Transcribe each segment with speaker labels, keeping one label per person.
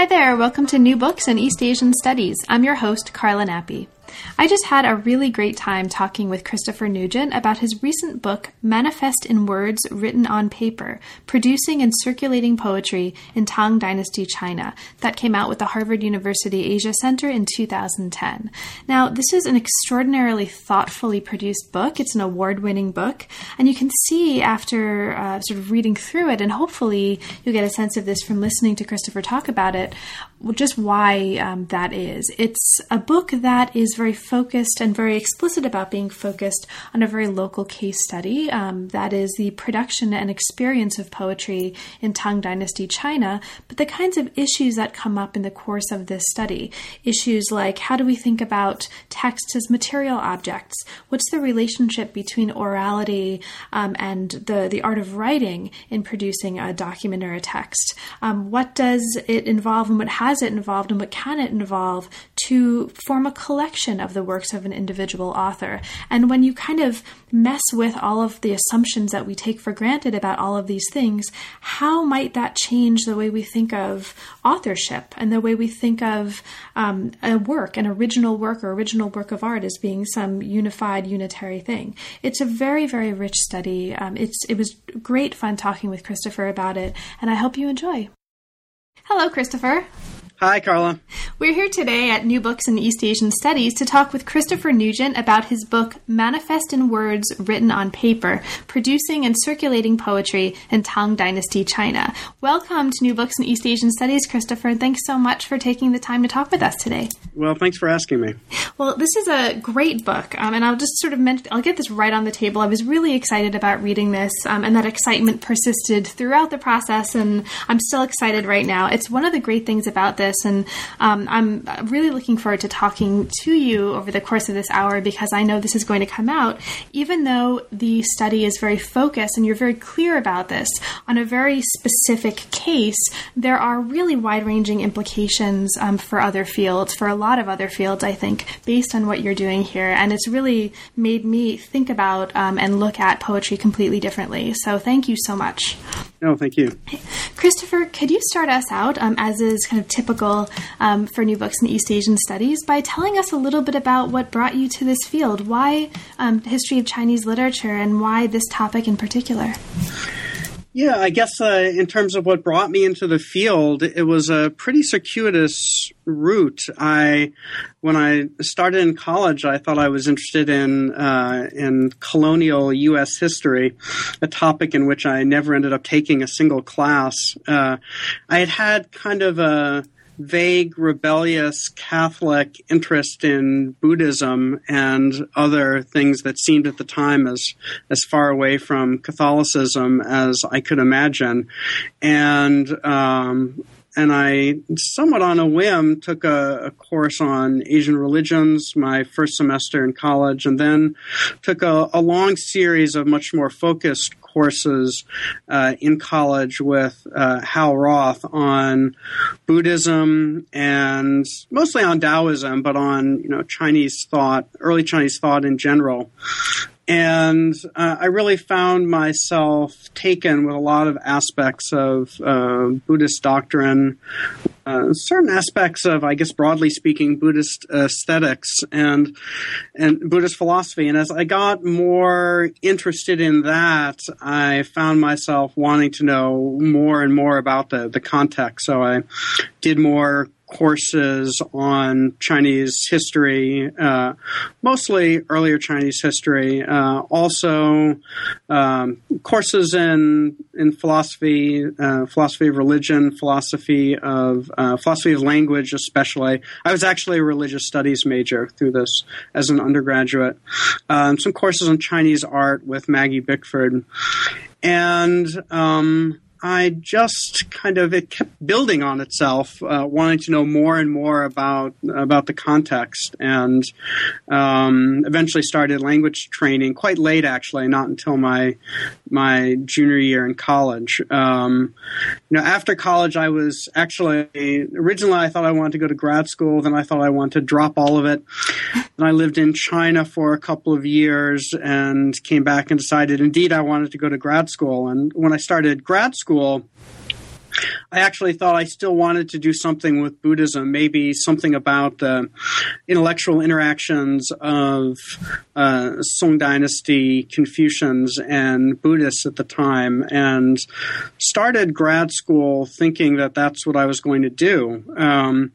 Speaker 1: Hi there, welcome to New Books in East Asian Studies. I'm your host, Carla Nappi. I just had a really great time talking with Christopher Nugent about his recent book, Manifest in Words Written on Paper Producing and Circulating Poetry in Tang Dynasty China, that came out with the Harvard University Asia Center in 2010. Now, this is an extraordinarily thoughtfully produced book. It's an award winning book, and you can see after uh, sort of reading through it, and hopefully you'll get a sense of this from listening to Christopher talk about it, just why um, that is. It's a book that is very focused and very explicit about being focused on a very local case study. Um, that is the production and experience of poetry in Tang Dynasty China, but the kinds of issues that come up in the course of this study. Issues like how do we think about text as material objects? What's the relationship between orality um, and the, the art of writing in producing a document or a text? Um, what does it involve and what has it involved and what can it involve to form a collection of the works of an individual author. And when you kind of mess with all of the assumptions that we take for granted about all of these things, how might that change the way we think of authorship and the way we think of um, a work, an original work or original work of art as being some unified, unitary thing? It's a very, very rich study. Um, it's it was great fun talking with Christopher about it, and I hope you enjoy. Hello, Christopher.
Speaker 2: Hi, Carla.
Speaker 1: We're here today at New Books in East Asian Studies to talk with Christopher Nugent about his book Manifest in Words Written on Paper Producing and Circulating Poetry in Tang Dynasty China. Welcome to New Books in East Asian Studies, Christopher, and thanks so much for taking the time to talk with us today.
Speaker 2: Well, thanks for asking me.
Speaker 1: Well, this is a great book, um, and I'll just sort of mention, I'll get this right on the table. I was really excited about reading this, um, and that excitement persisted throughout the process, and I'm still excited right now. It's one of the great things about this. And um, I'm really looking forward to talking to you over the course of this hour because I know this is going to come out, even though the study is very focused and you're very clear about this on a very specific case. There are really wide ranging implications um, for other fields, for a lot of other fields, I think, based on what you're doing here. And it's really made me think about um, and look at poetry completely differently. So thank you so much.
Speaker 2: No, thank you.
Speaker 1: Christopher, could you start us out, um, as is kind of typical um, for new books in East Asian studies, by telling us a little bit about what brought you to this field? Why um, history of Chinese literature, and why this topic in particular?
Speaker 2: Yeah, I guess uh, in terms of what brought me into the field, it was a pretty circuitous route. I, when I started in college, I thought I was interested in uh, in colonial U.S. history, a topic in which I never ended up taking a single class. Uh, I had had kind of a vague, rebellious Catholic interest in Buddhism and other things that seemed at the time as as far away from Catholicism as I could imagine, and. Um, and I, somewhat on a whim, took a, a, course on Asian religions my first semester in college, and then took a, a long series of much more focused courses uh, in college with uh, Hal Roth on Buddhism and mostly on Taoism, but on you know Chinese thought, early Chinese thought in general. And uh, I really found myself taken with a lot of aspects of uh, Buddhist doctrine, uh, certain aspects of, I guess, broadly speaking, Buddhist aesthetics and and Buddhist philosophy. And as I got more interested in that, I found myself wanting to know more and more about the the context. So I did more courses on Chinese history, uh, mostly earlier Chinese history. Uh, also, um, courses in in philosophy, uh, philosophy of religion, philosophy of uh, philosophy of language, especially. I was actually a religious studies major through this as an undergraduate. Um, some courses on Chinese art with Maggie Bickford, and um, I just kind of it kept building on itself, uh, wanting to know more and more about about the context, and um, eventually started language training quite late, actually, not until my my junior year in college. Um, you know, after college, I was actually originally I thought I wanted to go to grad school, then I thought I wanted to drop all of it. And I lived in China for a couple of years and came back and decided indeed I wanted to go to grad school. And when I started grad school, I actually thought I still wanted to do something with Buddhism, maybe something about the intellectual interactions of uh, Song Dynasty Confucians and Buddhists at the time, and started grad school thinking that that's what I was going to do. Um,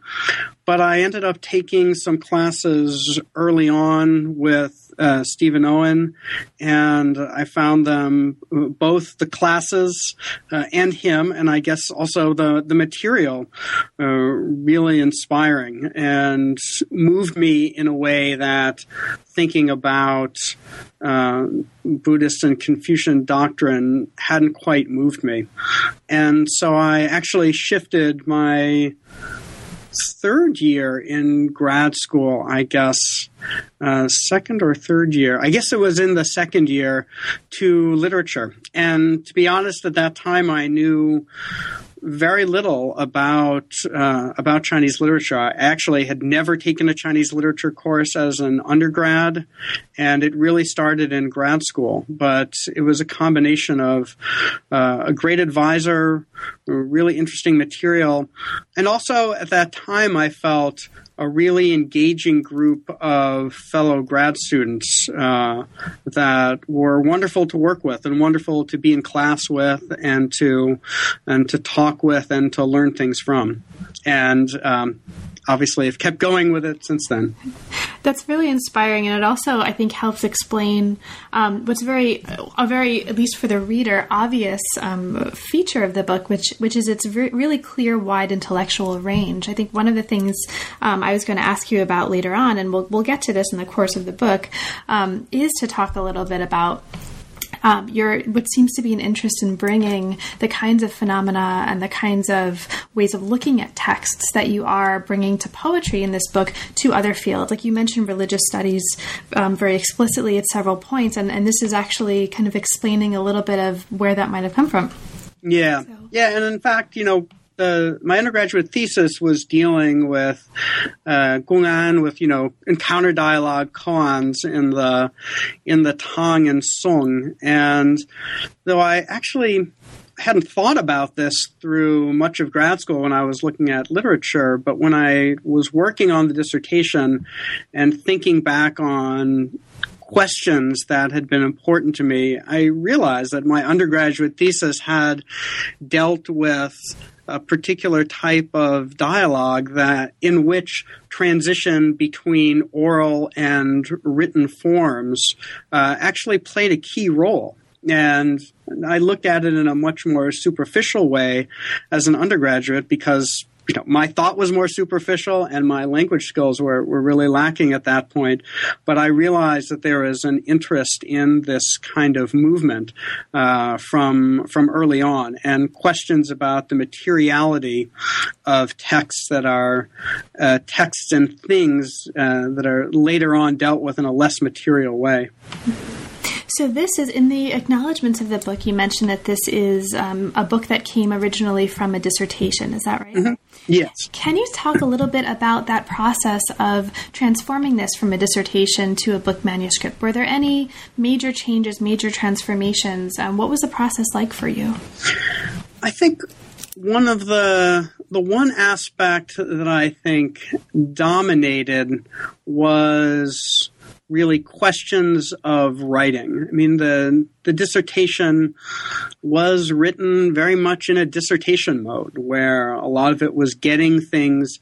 Speaker 2: but I ended up taking some classes early on with uh, Stephen Owen, and I found them both the classes uh, and him, and I guess also the the material uh, really inspiring and moved me in a way that thinking about uh, Buddhist and Confucian doctrine hadn't quite moved me, and so I actually shifted my third year in grad school, I guess, uh, second or third year. I guess it was in the second year to literature. And to be honest, at that time, I knew very little about uh, about Chinese literature. I actually had never taken a Chinese literature course as an undergrad, and it really started in grad school. But it was a combination of uh, a great advisor, really interesting material, and also at that time I felt a really engaging group of fellow grad students uh, that were wonderful to work with and wonderful to be in class with and to and to talk with and to learn things from. And um, obviously have kept going with it since then.
Speaker 1: That's really inspiring, and it also I think helps explain um, what's very a very at least for the reader obvious um, feature of the book, which which is its re- really clear, wide intellectual range. I think one of the things um, I was going to ask you about later on, and we'll we'll get to this in the course of the book, um, is to talk a little bit about um, your what seems to be an interest in bringing the kinds of phenomena and the kinds of ways of looking at texts that you are bringing to poetry in this book to other fields. Like you mentioned religious studies um, very explicitly at several points, and, and this is actually kind of explaining a little bit of where that might have come from.
Speaker 2: Yeah. So. Yeah, and in fact, you know, the my undergraduate thesis was dealing with uh, Gong'an, with you know encounter dialogue koans in the in the Tang and Song, and though I actually hadn't thought about this through much of grad school when I was looking at literature, but when I was working on the dissertation and thinking back on questions that had been important to me, I realized that my undergraduate thesis had dealt with a particular type of dialogue that in which transition between oral and written forms uh, actually played a key role. And I looked at it in a much more superficial way as an undergraduate because you know, my thought was more superficial and my language skills were, were really lacking at that point. But I realized that there is an interest in this kind of movement uh, from from early on, and questions about the materiality of texts that are uh, texts and things uh, that are later on dealt with in a less material way.
Speaker 1: So, this is in the acknowledgments of the book. You mentioned that this is um, a book that came originally from a dissertation. Is that right?
Speaker 2: Mm-hmm. Yes.
Speaker 1: Can you talk a little bit about that process of transforming this from a dissertation to a book manuscript? Were there any major changes, major transformations? Um, what was the process like for you?
Speaker 2: I think one of the the one aspect that I think dominated was really questions of writing. I mean, the the dissertation was written very much in a dissertation mode, where a lot of it was getting things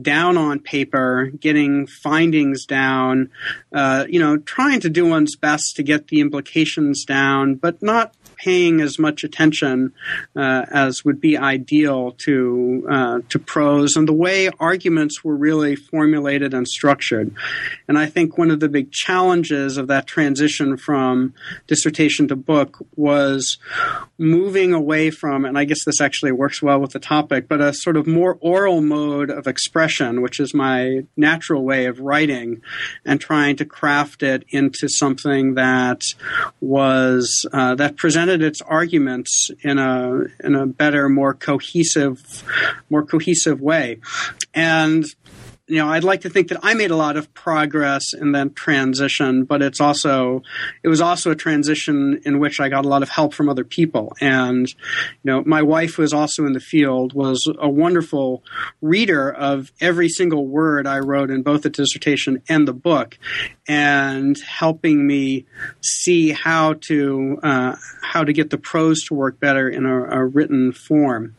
Speaker 2: down on paper, getting findings down, uh, you know, trying to do one's best to get the implications down, but not paying as much attention uh, as would be ideal to uh, to prose and the way arguments were really formulated and structured. And I think one of the big challenges of that transition from dissertation to book was moving away from, and I guess this actually works well with the topic, but a sort of more oral mode of expression, which is my natural way of writing, and trying to craft it into something that was uh, that presented its arguments in a in a better, more cohesive, more cohesive way, and you know, I'd like to think that I made a lot of progress in that transition, but it's also, it was also a transition in which I got a lot of help from other people. And, you know, my wife was also in the field, was a wonderful reader of every single word I wrote in both the dissertation and the book and helping me see how to, uh, how to get the prose to work better in a, a written form.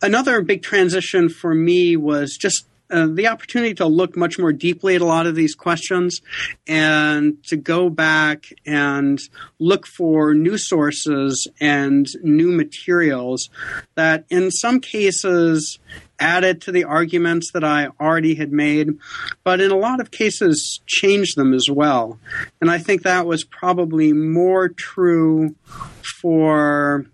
Speaker 2: Another big transition for me was just uh, the opportunity to look much more deeply at a lot of these questions and to go back and look for new sources and new materials that in some cases added to the arguments that I already had made, but in a lot of cases changed them as well. And I think that was probably more true for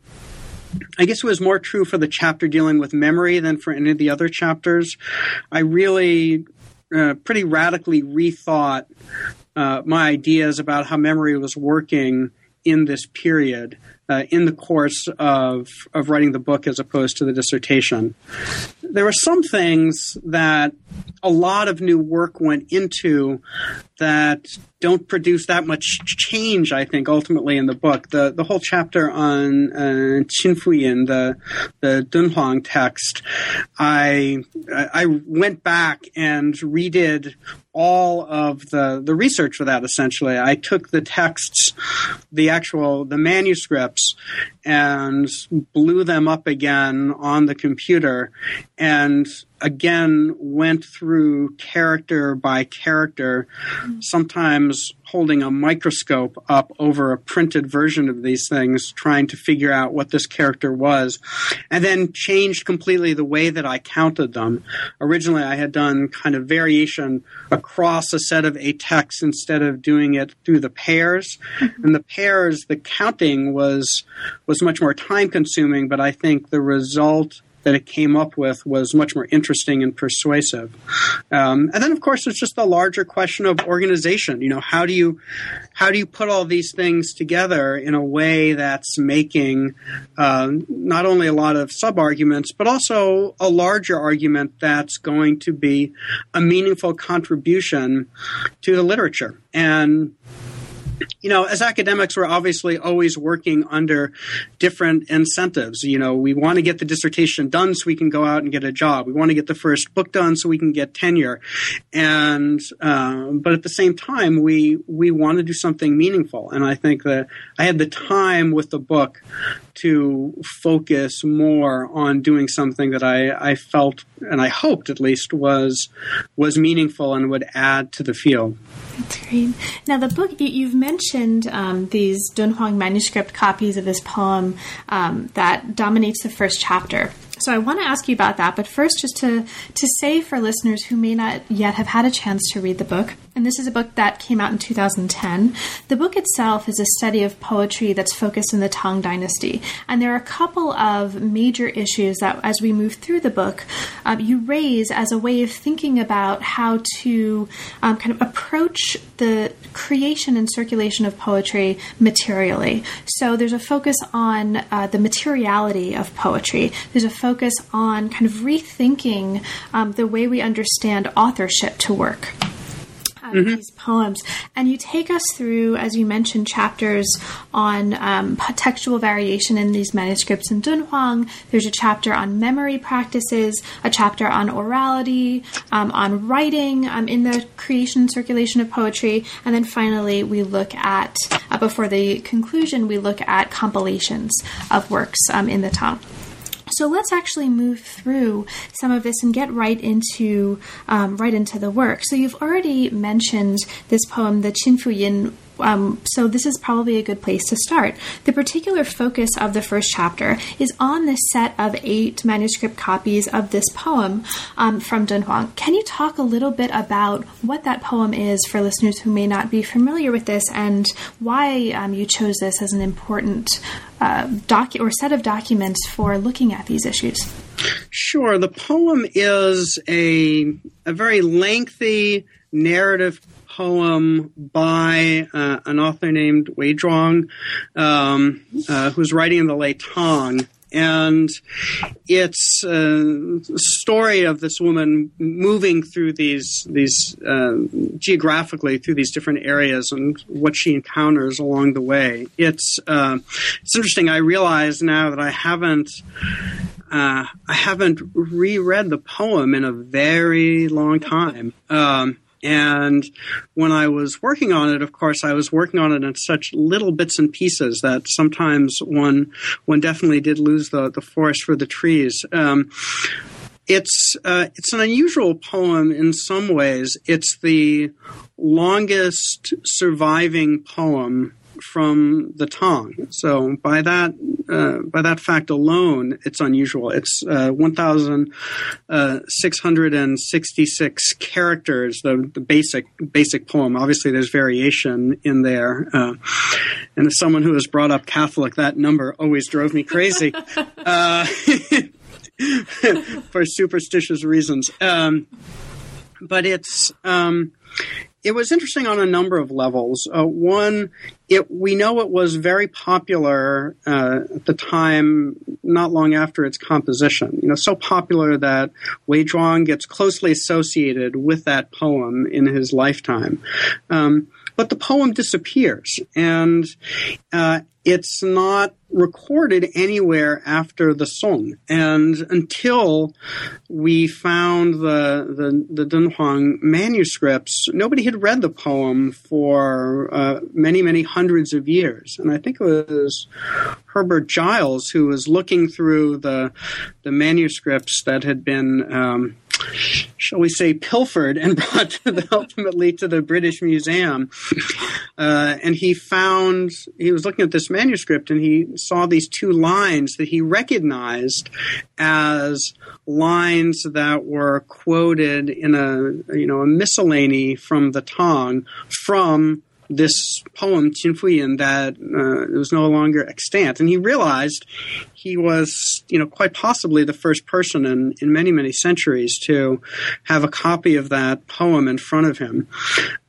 Speaker 2: I guess it was more true for the chapter dealing with memory than for any of the other chapters. I really uh, pretty radically rethought uh, my ideas about how memory was working in this period uh, in the course of, of writing the book as opposed to the dissertation. There were some things that a lot of new work went into that don't produce that much change, I think, ultimately in the book. The the whole chapter on uh, Qinfuyin, the the Dunhuang text, I I went back and redid all of the the research for that. Essentially, I took the texts, the actual the manuscripts, and blew them up again on the computer, and again went through character by character, sometimes holding a microscope up over a printed version of these things, trying to figure out what this character was, and then changed completely the way that I counted them. Originally, I had done kind of variation across a set of eight texts instead of doing it through the pairs. Mm-hmm. And the pairs, the counting was was much more time consuming, but I think the result that it came up with was much more interesting and persuasive. Um, and then, of course, there's just the larger question of organization. You know, how do you how do you put all these things together in a way that's making uh, not only a lot of sub arguments, but also a larger argument that's going to be a meaningful contribution to the literature and you know, as academics, we're obviously always working under different incentives. You know, we want to get the dissertation done so we can go out and get a job. We want to get the first book done so we can get tenure. And, um, but at the same time, we, we want to do something meaningful. And I think that I had the time with the book to focus more on doing something that I, I felt and I hoped at least was, was meaningful and would add to the field.
Speaker 1: That's great. Now, the book, you've mentioned um, these Dunhuang manuscript copies of this poem um, that dominates the first chapter. So I want to ask you about that, but first, just to to say for listeners who may not yet have had a chance to read the book, and this is a book that came out in 2010. The book itself is a study of poetry that's focused in the Tang Dynasty, and there are a couple of major issues that, as we move through the book, um, you raise as a way of thinking about how to um, kind of approach the creation and circulation of poetry materially. So there's a focus on uh, the materiality of poetry. There's a focus on kind of rethinking um, the way we understand authorship to work. Mm-hmm. These poems, and you take us through, as you mentioned, chapters on um, textual variation in these manuscripts in Dunhuang. There's a chapter on memory practices, a chapter on orality, um, on writing um, in the creation and circulation of poetry, and then finally we look at, uh, before the conclusion, we look at compilations of works um, in the Tang. So let's actually move through some of this and get right into um, right into the work. So you've already mentioned this poem, the Qinfuyin Um, so this is probably a good place to start. The particular focus of the first chapter is on this set of eight manuscript copies of this poem um, from Dunhuang. Can you talk a little bit about what that poem is for listeners who may not be familiar with this and why um, you chose this as an important uh, docu- or set of documents for looking at these issues?
Speaker 2: Sure. The poem is a, a very lengthy narrative poem by uh, an author named Wei Zhuang, um, uh, who's writing in the late Tang. And it's a story of this woman moving through these these uh, geographically through these different areas and what she encounters along the way. It's uh, it's interesting. I realize now that I haven't uh, I haven't reread the poem in a very long time. Um, and when I was working on it, of course, I was working on it in such little bits and pieces that sometimes one one definitely did lose the, the forest for the trees. Um, it's uh, it's an unusual poem in some ways. It's the longest surviving poem from the Tang. So by that uh, by that fact alone, it's unusual. It's uh, 1,666 uh, characters. The, the, basic basic poem. Obviously, there's variation in there. Uh, and as someone who was brought up Catholic, that number always drove me crazy. Uh, for superstitious reasons. Um, but it's um, it was interesting on a number of levels. Uh, one, it, we know it was very popular uh, at the time, not long after its composition. You know, so popular that Wei Zhuang gets closely associated with that poem in his lifetime. Um, but the poem disappears, and uh, it's not recorded anywhere after the Song. And until we found the, the, the Dunhuang manuscripts, nobody had read the poem for uh, many, many hundreds of years. And I think it was Herbert Giles who was looking through the, the manuscripts that had been um, shall we say, pilfered and brought to the, ultimately to the British Museum. Uh, and he found, he was looking at this manuscript and he saw these two lines that he recognized as lines that were quoted in a, you know, a miscellany from the Tang from this poem, Qin Fuyin, that uh, was no longer extant. And he realized he was, you know, quite possibly the first person in, in many, many centuries to have a copy of that poem in front of him.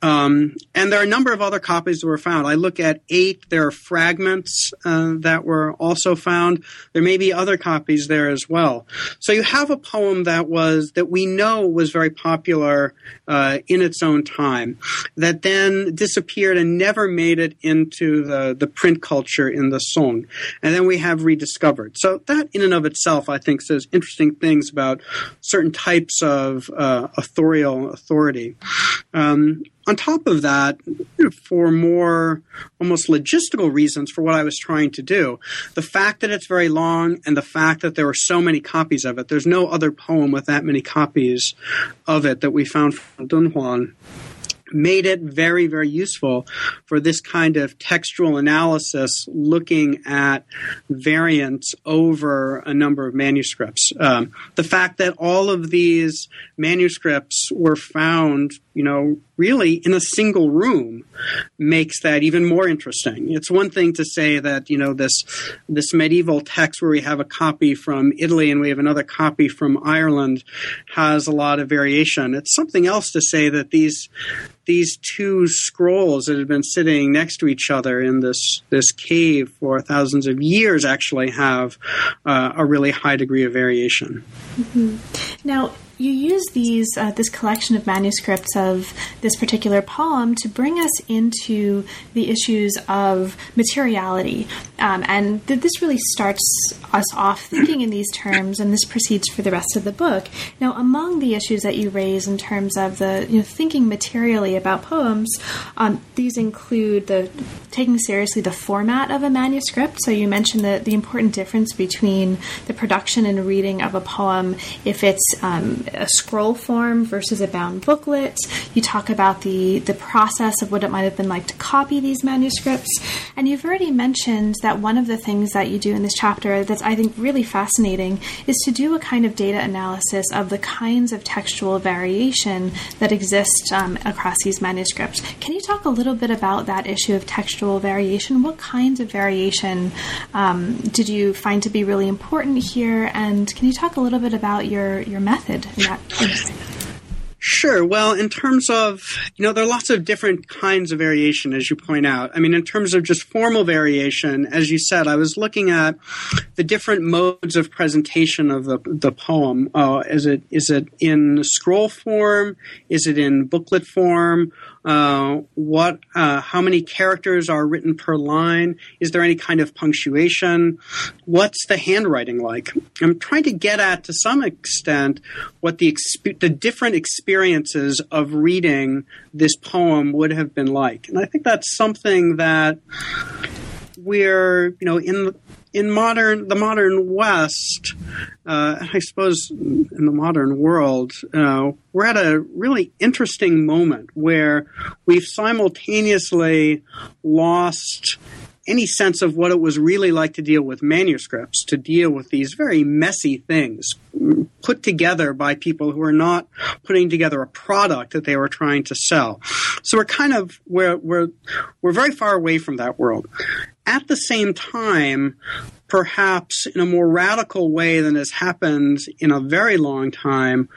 Speaker 2: Um, and there are a number of other copies that were found. I look at eight. There are fragments uh, that were also found. There may be other copies there as well. So you have a poem that was that we know was very popular uh, in its own time, that then disappeared and never made it into the the print culture in the Song, and then we have rediscovered. So that in and of itself, I think, says interesting things about certain types of uh, authorial authority. Um, on top of that, for more almost logistical reasons for what I was trying to do, the fact that it's very long and the fact that there were so many copies of it, there's no other poem with that many copies of it that we found from Dunhuang made it very, very useful for this kind of textual analysis looking at variants over a number of manuscripts. Um, the fact that all of these manuscripts were found, you know, really in a single room makes that even more interesting. It's one thing to say that, you know, this this medieval text where we have a copy from Italy and we have another copy from Ireland has a lot of variation. It's something else to say that these these two scrolls that had been sitting next to each other in this this cave for thousands of years actually have uh, a really high degree of variation.
Speaker 1: Mm-hmm. Now, you use these uh, this collection of manuscripts of this particular poem to bring us into the issues of materiality, um, and th- this really starts us off thinking in these terms, and this proceeds for the rest of the book. Now, among the issues that you raise in terms of the you know, thinking materially about poems, um, these include the taking seriously the format of a manuscript. So you mentioned the the important difference between the production and reading of a poem if it's um, a scroll form versus a bound booklet. You talk about the, the process of what it might have been like to copy these manuscripts. And you've already mentioned that one of the things that you do in this chapter that's, I think, really fascinating is to do a kind of data analysis of the kinds of textual variation that exist um, across these manuscripts. Can you talk a little bit about that issue of textual variation? What kinds of variation um, did you find to be really important here? And can you talk a little bit about your, your method that?
Speaker 2: Sure. Well, in terms of, you know, there are lots of different kinds of variation, as you point out. I mean, in terms of just formal variation, as you said, I was looking at the different modes of presentation of the, the poem. Uh, is it is it in scroll form? Is it in booklet form? Uh, what, uh, how many characters are written per line? Is there any kind of punctuation? What's the handwriting like? I'm trying to get at, to some extent, what the exp- the different experiences of reading this poem would have been like, and I think that's something that we're, you know, in in modern the modern West, uh, I suppose in the modern world, uh, we're at a really interesting moment where we've simultaneously lost any sense of what it was really like to deal with manuscripts, to deal with these very messy things put together by people who are not putting together a product that they were trying to sell. So we're kind of we're we're we're very far away from that world. At the same time, perhaps in a more radical way than has happened in a very long time,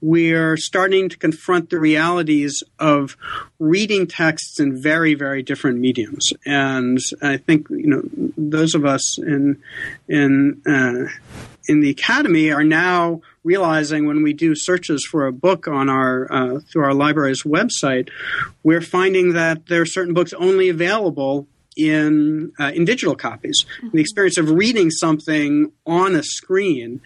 Speaker 2: we're starting to confront the realities of reading texts in very, very different mediums. And I think you know those of us in in uh, in the academy are now realizing when we do searches for a book on our uh, through our library's website, we're finding that there are certain books only available in uh, in digital copies. Mm-hmm. The experience of reading something on a screen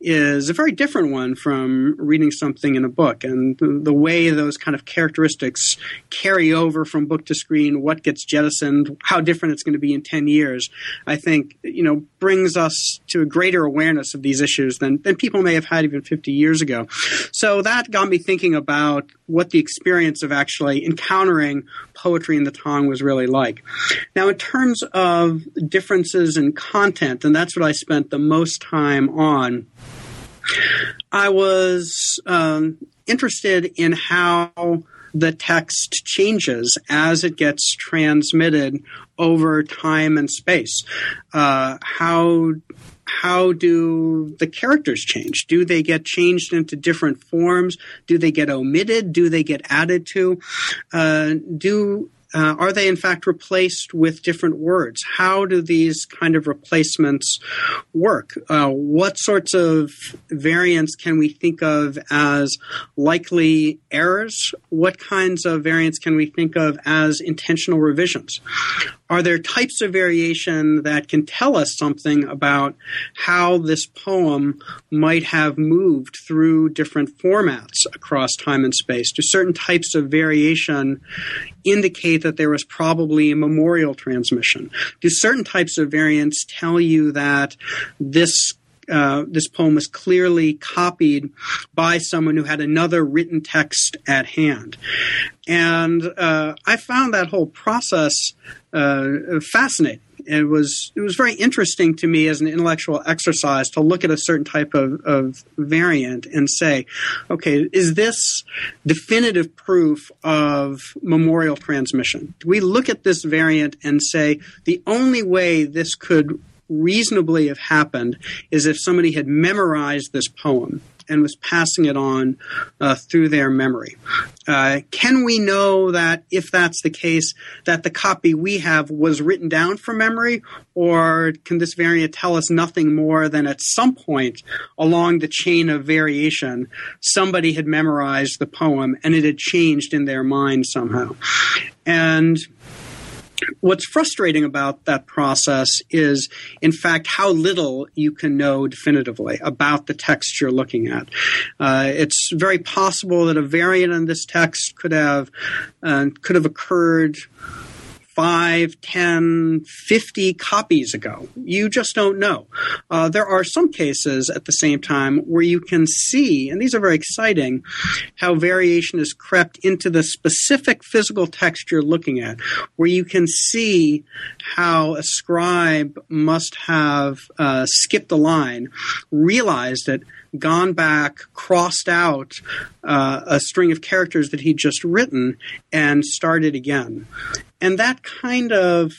Speaker 2: is a very different one from reading something in a book, and the, the, way those kind of characteristics carry over from book to screen, what gets jettisoned, how different it's going to be in ten years, I think you know brings us to a greater awareness of these issues than than people may have had even fifty years ago. So that got me thinking about what the experience of actually encountering poetry in the Tang was really like. Now, in terms of differences in content, and that's what I spent the most time on, I was um, interested in how the text changes as it gets transmitted over time and space. Uh, how how do the characters change? Do they get changed into different forms? Do they get omitted? Do they get added to? Uh, do uh, are they in fact replaced with different words? How do these kind of replacements work? Uh, what sorts of variants can we think of as likely errors? What kinds of variants can we think of as intentional revisions? Are there types of variation that can tell us something about how this poem might have moved through different formats across time and space? Do certain types of variation indicate that there was probably a memorial transmission? Do certain types of variants tell you that this uh, this poem was clearly copied by someone who had another written text at hand. And uh, I found that whole process uh, fascinating. It was it was very interesting to me as an intellectual exercise to look at a certain type of, of variant and say, okay, is this definitive proof of memorial transmission? Do we look at this variant and say the only way this could reasonably have happened is if somebody had memorized this poem and was passing it on uh, through their memory. Uh, can we know that if that's the case, that the copy we have was written down from memory, or can this variant tell us nothing more than at some point along the chain of variation, somebody had memorized the poem and it had changed in their mind somehow? And what's frustrating about that process is, in fact, how little you can know definitively about the text you're looking at. Uh, it's very possible that a variant in this text could have uh, could have occurred 5, 10, 50 copies ago. You just don't know. Uh, there are some cases at the same time where you can see, and these are very exciting, how variation has crept into the specific physical text you're looking at, where you can see how a scribe must have uh, skipped a line, realized it, gone back, crossed out uh, a string of characters that he'd just written, and started again. And that kind of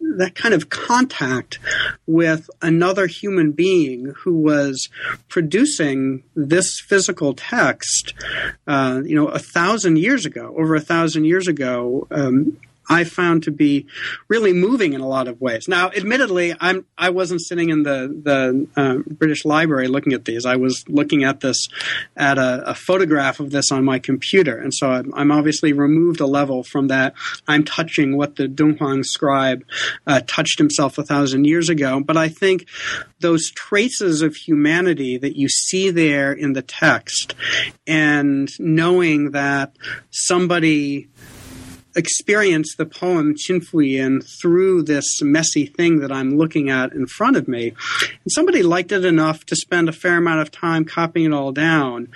Speaker 2: that kind of contact with another human being who was producing this physical text, uh, you know, a thousand years ago, over a thousand years ago, um, I found to be really moving in a lot of ways. Now, admittedly, I'm I wasn't sitting in the the uh, British Library looking at these. I was looking at this at a, a photograph of this on my computer, and so I'm, I'm, obviously removed a level from that. I'm touching what the Dunhuang scribe uh, touched himself a thousand years ago. But I think those traces of humanity that you see there in the text, and knowing that somebody experience the poem Qinfuyin through this messy thing that I'm looking at in front of me. And somebody liked it enough to spend a fair amount of time copying it all down.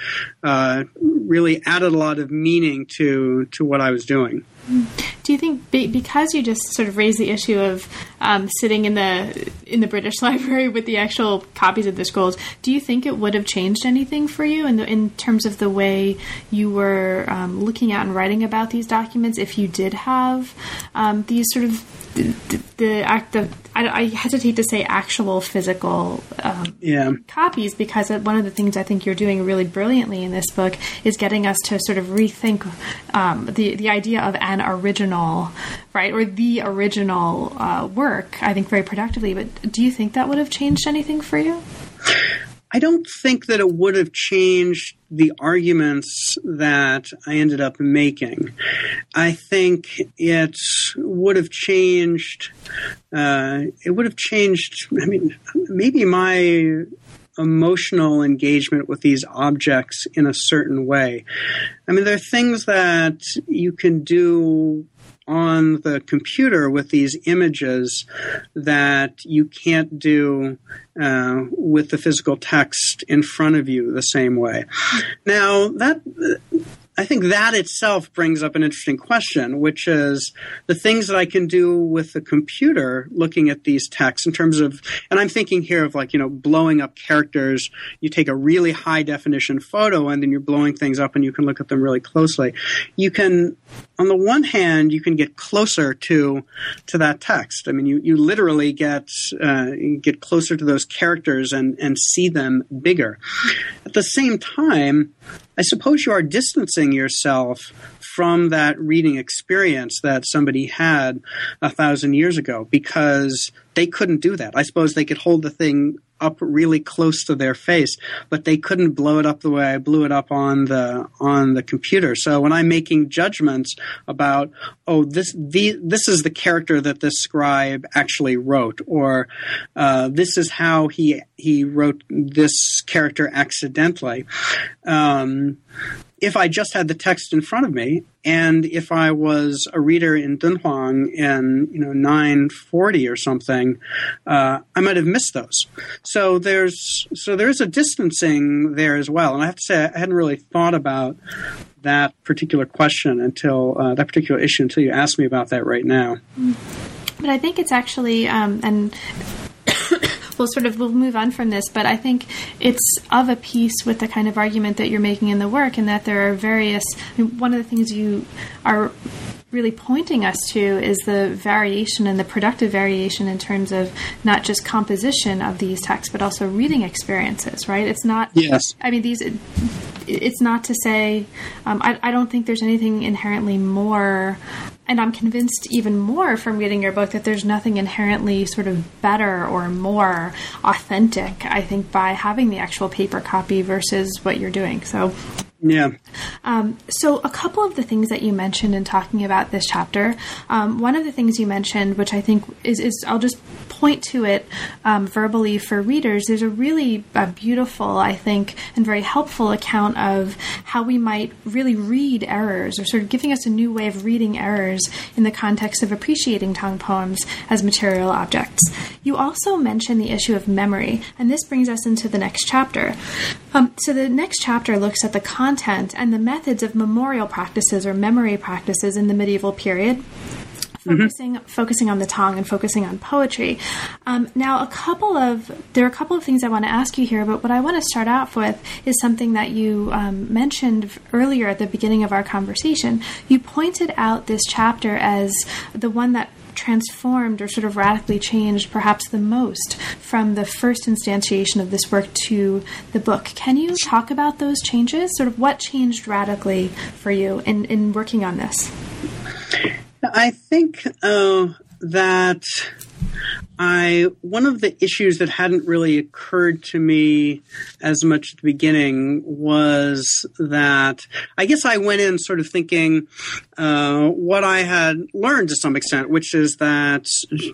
Speaker 2: Uh, really added a lot of meaning to to what I was doing.
Speaker 1: Do you think because you just sort of raised the issue of um, sitting in the in the British Library with the actual copies of the scrolls, do you think it would have changed anything for you in the, in terms of the way you were um, looking at and writing about these documents if you did have um, these sort of the, the act of I, I, hesitate to say actual physical um,
Speaker 2: yeah.
Speaker 1: copies because one of the things I think you're doing really brilliantly in this book is getting us to sort of rethink um, the the idea of an original, right, or the original uh, work. I think very productively. But do you think that would have changed anything for you?
Speaker 2: I don't think that it would have changed the arguments that I ended up making. I think it would have changed. Uh, it would have changed. I mean, maybe my emotional engagement with these objects in a certain way. I mean, there are things that you can do on the computer with these images that you can't do uh, with the physical text in front of you the same way. Now, that I think that itself brings up an interesting question, which is the things that I can do with the computer looking at these texts in terms of, and I'm thinking here of like, you know, blowing up characters. You take a really high definition photo and then you're blowing things up and you can look at them really closely. You can, on the one hand, you can get closer to, to that text. I mean, you, you literally get, uh, get closer to those characters and, and see them bigger. At the same time, I suppose you are distancing yourself from that reading experience that somebody had a thousand years ago because they couldn't do that. I suppose they could hold the thing up really close to their face, but they couldn't blow it up the way I blew it up on the on the computer. So when I'm making judgments about, oh, this the this is the character that this scribe actually wrote, or uh, this is how he he wrote this character accidentally. Um, if I just had the text in front of me, and if I was a reader in Dunhuang in you know 940 or something, uh, I might have missed those. So there's so there's a distancing there as well. And I have to say I hadn't really thought about that particular question until uh, that particular issue until you asked me about that right now.
Speaker 1: But I think it's actually um, and we'll sort of we'll move on from this, but I think it's of a piece with the kind of argument that you're making in the work, and that there are various. I mean, one of the things you are really pointing us to is the variation and the productive variation in terms of not just composition of these texts, but also reading experiences. Right? It's not.
Speaker 2: Yes.
Speaker 1: I mean, these. It's not to say. Um, I, I don't think there's anything inherently more and I'm convinced even more from reading your book that there's nothing inherently sort of better or more authentic, I think, by having the actual paper copy versus what you're doing. So
Speaker 2: Yeah.
Speaker 1: Um, so, a couple of the things that you mentioned in talking about this chapter, um, one of the things you mentioned, which I think is, is I'll just point to it um, verbally for readers, there's a really beautiful, I think, and very helpful account of how we might really read errors or sort of giving us a new way of reading errors in the context of appreciating Tang poems as material objects. You also mentioned the issue of memory, and this brings us into the next chapter. Um, so, the next chapter looks at the content and the methods of memorial practices or memory practices in the medieval period. Focusing, mm-hmm. focusing on the Tang and focusing on poetry. Um, now, a couple of there are a couple of things I want to ask you here, but what I want to start off with is something that you um, mentioned earlier at the beginning of our conversation. You pointed out this chapter as the one that transformed or sort of radically changed perhaps the most from the first instantiation of this work to the book. Can you talk about those changes? Sort of what changed radically for you in, in working on this?
Speaker 2: I think uh, that I one of the issues that hadn't really occurred to me as much at the beginning was that I guess I went in sort of thinking uh, what I had learned to some extent, which is that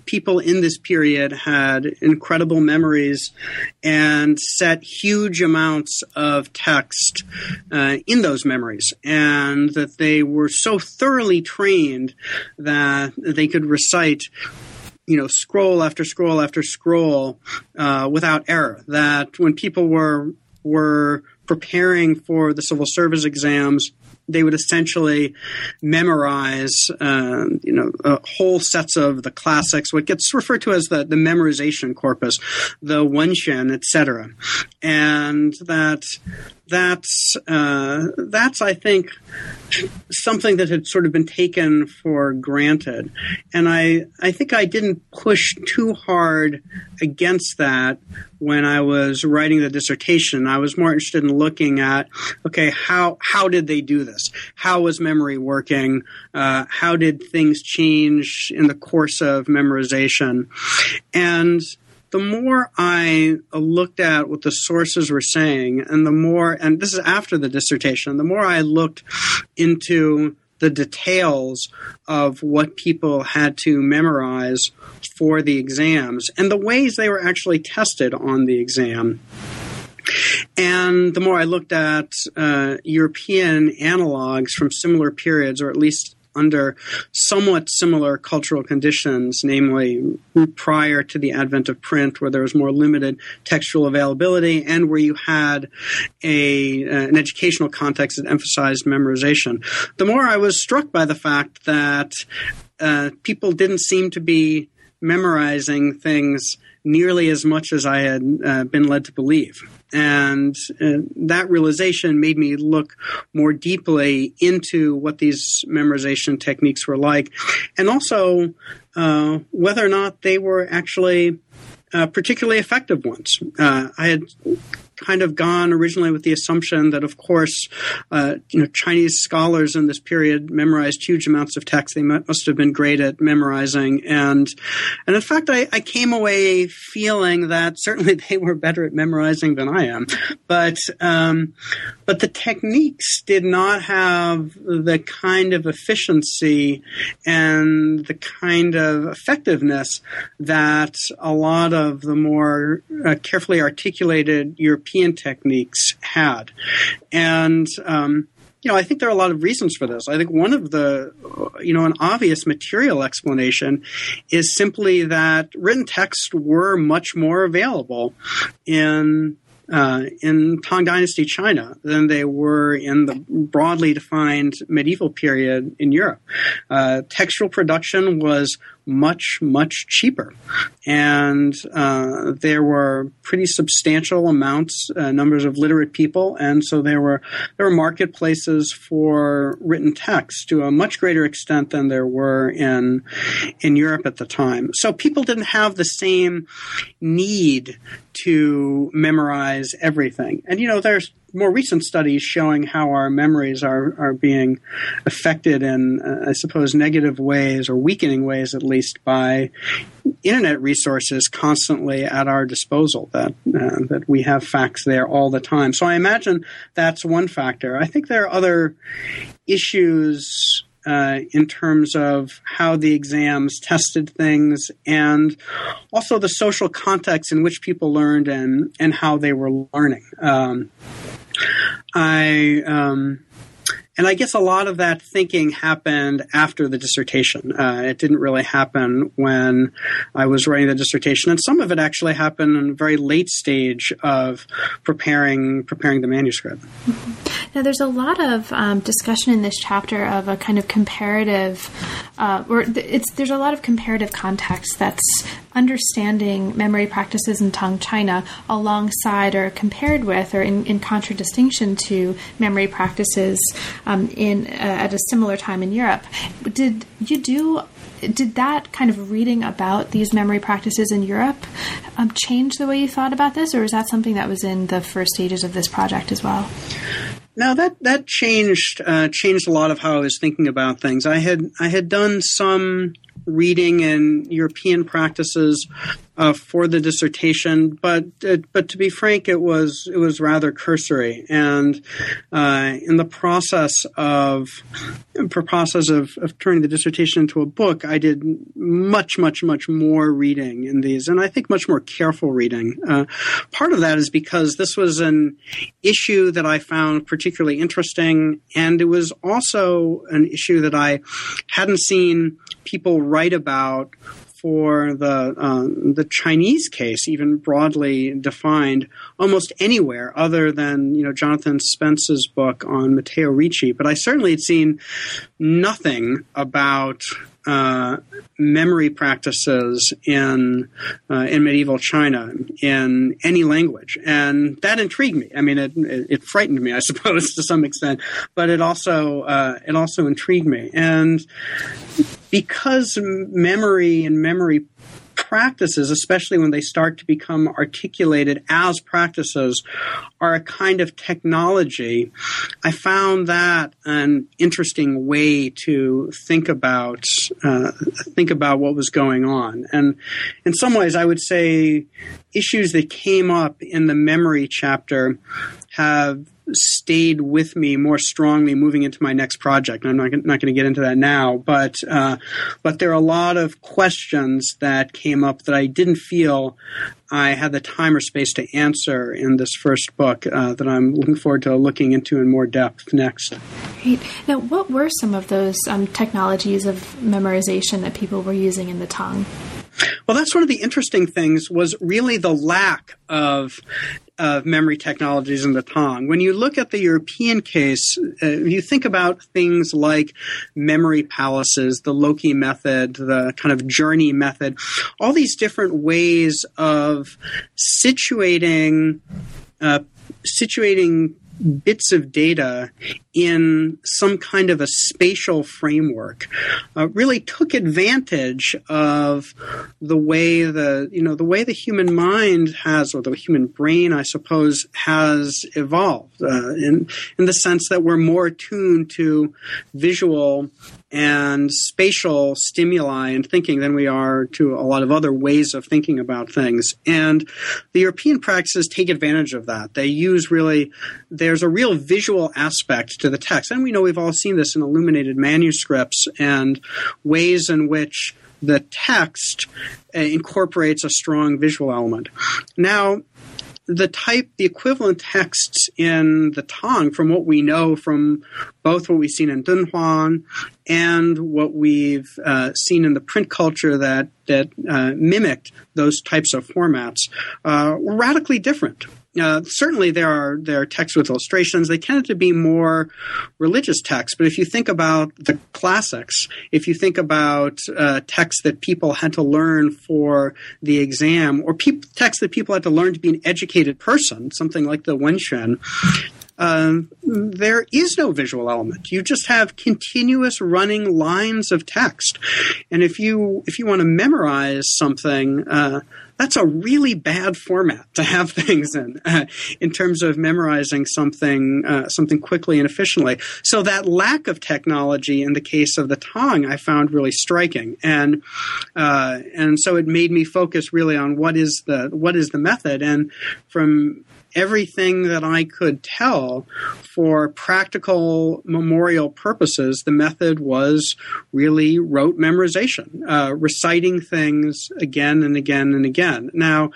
Speaker 2: people in this period had incredible memories and set huge amounts of text uh, in those memories, and that they were so thoroughly trained that they could recite you know, scroll after scroll after scroll uh, without error. That when people were were preparing for the civil service exams, they would essentially memorize, uh, you know, uh, whole sets of the classics, what gets referred to as the, the memorization corpus, the Wenxuan, etc. And that that's uh, that's I think something that had sort of been taken for granted, and I I think I didn't push too hard against that when I was writing the dissertation. I was more interested in looking at okay how how did they do this? How was memory working? Uh, how did things change in the course of memorization? And the more I looked at what the sources were saying, and the more, and this is after the dissertation, the more I looked into the details of what people had to memorize for the exams and the ways they were actually tested on the exam. And the more I looked at uh, European analogs from similar periods, or at least under somewhat similar cultural conditions, namely prior to the advent of print, where there was more limited textual availability and where you had a, uh, an educational context that emphasized memorization. The more I was struck by the fact that uh, people didn't seem to be memorizing things nearly as much as I had uh, been led to believe. And uh, that realization made me look more deeply into what these memorization techniques were like, and also uh, whether or not they were actually uh, particularly effective ones. Uh, I had kind of gone originally with the assumption that, of course, uh, you know, Chinese scholars in this period memorized huge amounts of text. They must have been great at memorizing, and and in fact, I, I came away feeling that certainly they were better at memorizing than I am. But um, but the techniques did not have the kind of efficiency and the kind of effectiveness that a lot of the more uh, carefully articulated European European techniques had. And, um, you know, I think there are a lot of reasons for this. I think one of the, you know, an obvious material explanation is simply that written texts were much more available in uh, in Tang Dynasty China than they were in the broadly defined medieval period in Europe. Uh, textual production was much, much cheaper. And uh, there were pretty substantial amounts, uh, numbers of literate people, and so there were there were marketplaces for written text to a much greater extent than there were in in Europe at the time. So people didn't have the same need to memorize everything. And you know, there's more recent studies showing how our memories are, are being affected in, uh, I suppose, negative ways or weakening ways, at least, by internet resources constantly at our disposal. That uh, that we have facts there all the time. So I imagine that's one factor. I think there are other issues uh, in terms of how the exams tested things and also the social context in which people learned and, and how they were learning. Um, I um, and I guess a lot of that thinking happened after the dissertation. Uh, it didn't really happen when I was writing the dissertation, and some of it actually happened in a very late stage of preparing preparing the manuscript.
Speaker 1: Now, there's a lot of um, discussion in this chapter of a kind of comparative, uh, or it's there's a lot of comparative context that's understanding memory practices in Tang China alongside or compared with or in, in contradistinction to memory practices um, in uh, at a similar time in Europe. Did you do did that kind of reading about these memory practices in Europe um, change the way you thought about this, or is that something that was in the first stages of this project as well?
Speaker 2: No, that that changed uh, changed a lot of how I was thinking about things. I had I had done some reading and European practices uh, for the dissertation, but but to be frank, it was it was rather cursory. And uh, in the process of process of, of turning the dissertation into a book, I did much much much more reading in these, and I think much more careful reading. Uh, part of that is because this was an issue that I found particularly interesting, and it was also an issue that I hadn't seen people write about for the uh, the Chinese case, even broadly defined, almost anywhere other than you know Jonathan Spence's book on Matteo Ricci. But I certainly had seen nothing about uh, memory practices in uh, in medieval China in any language, and that intrigued me. I mean, it, it frightened me, I suppose, to some extent, but it also uh, it also intrigued me, and because memory and memory practices, especially when they start to become articulated as practices, are a kind of technology. I found that an interesting way to think about uh, think about what was going on, and in some ways, I would say issues that came up in the memory chapter have stayed with me more strongly moving into my next project. I'm not, not going to get into that now, but uh, but there are a lot of questions that came up that I didn't feel I had the time or space to answer in this first book uh, that I'm looking forward to looking into in more depth next.
Speaker 1: Great. Now, what were some of those um, technologies of memorization that people were using in the Tang?
Speaker 2: Well, that's one of the interesting things was really the lack of of memory technologies in the Tang. When you look at the European case, uh, you think about things like memory palaces, the loci method, the kind of journey method, all these different ways of situating uh, situating bits of data in some kind of a spatial framework uh, really took advantage of the way the you know the way the human mind has or the human brain I suppose has evolved uh, in in the sense that we're more attuned to visual and spatial stimuli and thinking than we are to a lot of other ways of thinking about things. And the European practices take advantage of that. They use really, there's a real visual aspect to the text. And we know we've all seen this in illuminated manuscripts and ways in which the text uh, incorporates a strong visual element. Now, the type, the equivalent texts in the Tang, from what we know from both what we've seen in Dunhuang and what we've uh, seen in the print culture that that uh, mimicked those types of formats, uh, were radically different. Uh, certainly, there are there are texts with illustrations. They tended to be more religious texts. But if you think about the classics, if you think about uh, texts that people had to learn for the exam, or pe- texts that people had to learn to be an educated person, something like the Wenxuan, um, there is no visual element. You just have continuous running lines of text. And if you if you want to memorize something, uh, that's a really bad format to have things in, uh, in terms of memorizing something uh, something quickly and efficiently. So that lack of technology in the case of the Tang, I found really striking, and uh, and so it made me focus really on what is the what is the method, and from everything that I could tell for practical memorial purposes, the method was really rote memorization, uh, reciting things again and again and again. Now,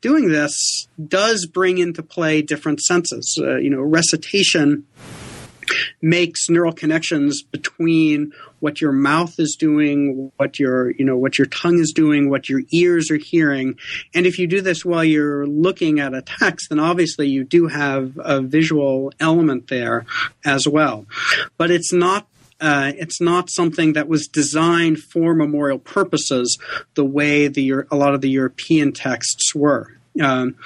Speaker 2: doing this does bring into play different senses. Uh, you know, recitation makes neural connections between what your mouth is doing, what your, you know, what your tongue is doing, what your ears are hearing. And if you do this while you're looking at a text, then obviously you do have a visual element there as well. But it's not uh, it's not something that was designed for memorial purposes the way the a lot of the European texts were. Um,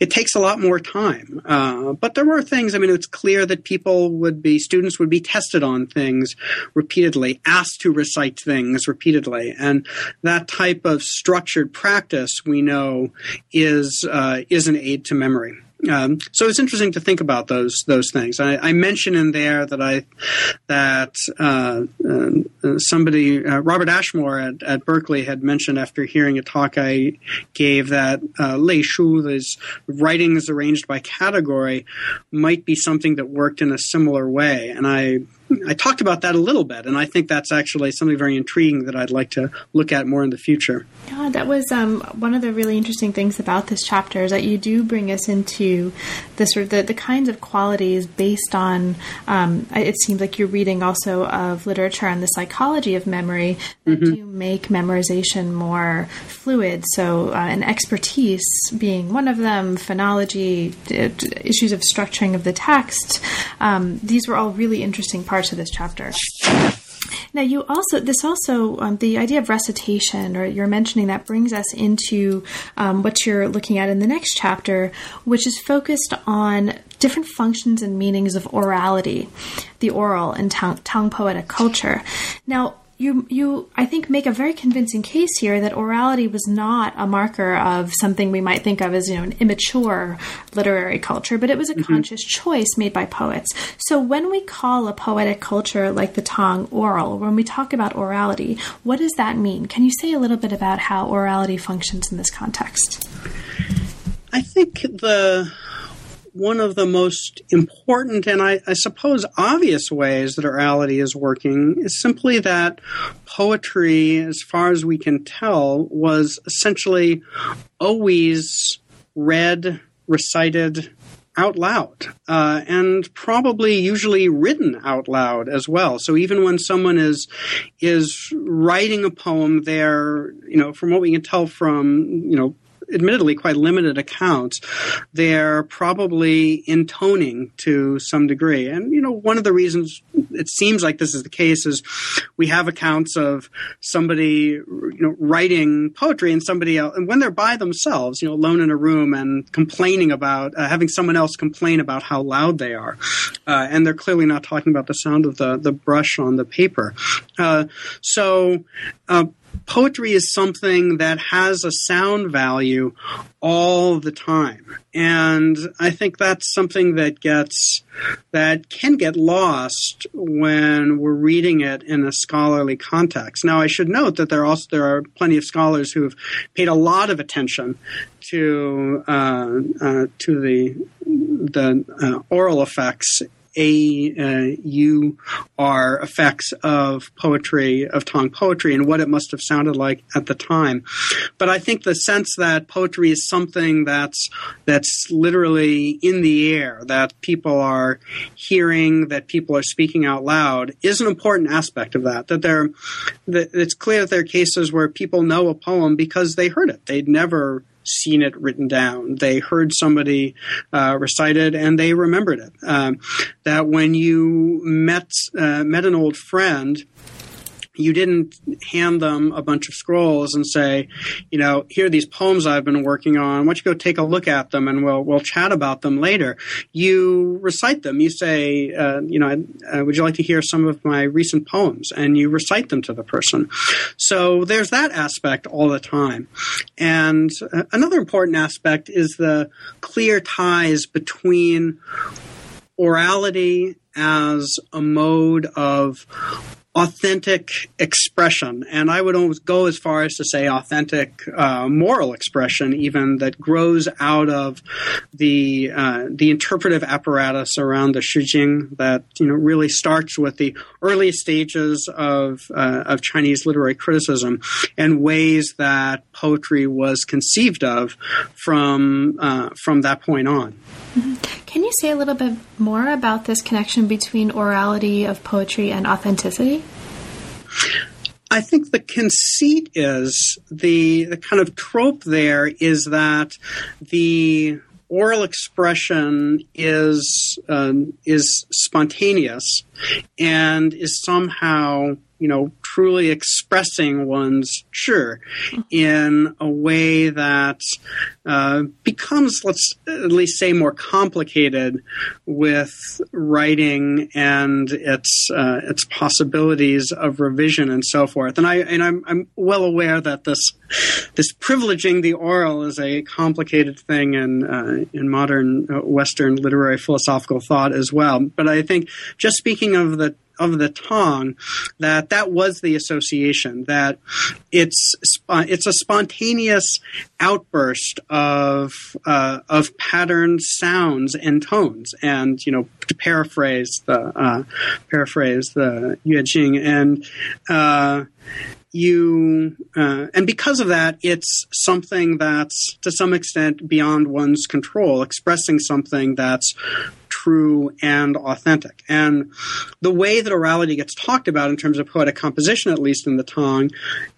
Speaker 2: it takes a lot more time. Uh, but there were things, I mean, it's clear that people would be, students would be tested on things repeatedly, asked to recite things repeatedly. And that type of structured practice we know is, uh, is an aid to memory. Um, so it's interesting to think about those those things. I, I mention in there that I that uh, uh, somebody uh, Robert Ashmore at, at, Berkeley had mentioned after hearing a talk I gave that uh, Lei Shu, writings arranged by category, might be something that worked in a similar way, and I I talked about that a little bit, and I think that's actually something very intriguing that I'd like to look at more in the future.
Speaker 1: Yeah, that was um, one of the really interesting things about this chapter is that you do bring us into the sort of the, the kinds of qualities based on. Um, it seems like you're reading also of literature on the psychology of memory that mm-hmm. do make memorization more fluid. So, uh, an expertise being one of them, phonology, issues of structuring of the text. Um, these were all really interesting parts parts of this chapter. Now, you also this also um, the idea of recitation, or you're mentioning that brings us into um, what you're looking at in the next chapter, which is focused on different functions and meanings of orality, the oral and tongue, Tang poetic culture. Now, you you I think make a very convincing case here that orality was not a marker of something we might think of as you know an immature literary culture, but it was a mm-hmm. conscious choice made by poets. So when we call a poetic culture like the Tang oral, when we talk about orality, what does that mean? Can you say a little bit about how orality functions in this context?
Speaker 2: I think the one of the most important and I, I, suppose obvious ways that orality is working is simply that poetry, as far as we can tell, was essentially always read, recited out loud, uh, and probably usually written out loud as well. So even when someone is is writing a poem, they're you know from what we can tell from you know admittedly quite limited accounts, they're probably intoning to some degree. And, you know, one of the reasons it seems like this is the case is we have accounts of somebody, you know, writing poetry and somebody else, and when they're by themselves, you know, alone in a room and complaining about, uh, having someone else complain about how loud they are. Uh, and they're clearly not talking about the sound of the, the brush on the paper. Uh, so, uh, poetry is something that has a sound value all the time. And I think that's something that gets, that can get lost when we're reading it in a scholarly context. Now, I should note that there also, there are plenty of scholars who have paid a lot of attention to, uh, uh, to the, the uh, oral effects a uh, U R effects of poetry, of Tang poetry, and what it must have sounded like at the time. But I think the sense that poetry is something that's that's literally in the air, that people are hearing, that people are speaking out loud, is an important aspect of that. That there, that it's clear that there are cases where people know a poem because they heard it. They'd never seen it written down. They heard somebody uh, and they remembered it. Um, that when you met uh, met an old friend you didn't hand them a bunch of scrolls and say, you know, here are these poems I've been working on. Why don't you go take a look at them and we'll we'll chat about them later. You recite them. You say, uh, you know, uh, would you like to hear some of my recent poems? And you recite them to the person. So there's that aspect all the time. And uh, another important aspect is the clear ties between orality as a mode of authentic expression, and I would almost go as far as to say authentic uh, moral expression, even that grows out of the uh, the interpretive apparatus around the Shijing that you know really starts with the early stages of uh, of Chinese literary criticism and ways that poetry was conceived of from uh, from that point on.
Speaker 1: Mm-hmm. Can you say a little bit more about this connection between orality of poetry and authenticity?
Speaker 2: I think the conceit is the the kind of trope there is that the oral expression is um, is spontaneous and is somehow you know, truly expressing one's sure in a way that uh, becomes, let's at least say, more complicated with writing and its uh, its possibilities of revision and so forth. And I and I'm, I'm well aware that this this privileging the oral is a complicated thing in uh, in modern uh, Western literary philosophical thought as well. But I think just speaking of the of the Tang that that was the association that it's it's a spontaneous outburst of uh, of patterned sounds and tones. And you know to paraphrase the uh, paraphrase the Yue Jing and uh, you uh, and because of that it's something that's to some extent beyond one's control expressing something that's true and authentic. And the way that orality gets talked about in terms of poetic composition, at least in the Tang,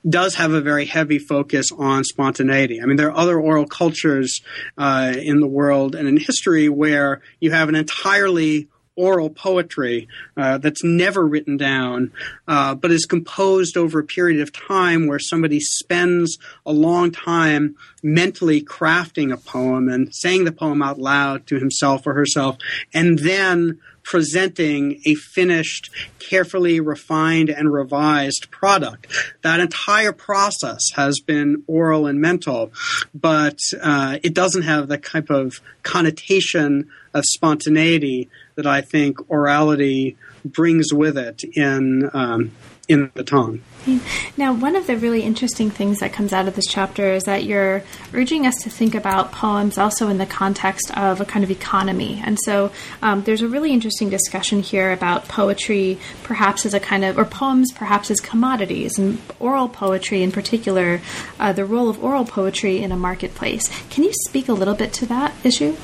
Speaker 2: does have a very heavy focus on spontaneity. I mean, there are other oral cultures uh, in the world and in history where you have an entirely oral poetry uh, that's never written down, uh, but is composed over a period of time where somebody spends a long time mentally crafting a poem and saying the poem out loud to himself or herself, and then presenting a finished, carefully refined and revised product. That entire process has been oral and mental, but uh, it doesn't have the type of connotation of spontaneity that I think orality brings with it in um, in the Tang.
Speaker 1: Now, one of the really interesting things that comes out of this chapter is that you're urging us to think about poems also in the context of a kind of economy. And so um, there's a really interesting discussion here about poetry perhaps as a kind of, or poems perhaps as commodities, and oral poetry in particular, uh, the role of oral poetry in a marketplace. Can you speak a little bit to that issue?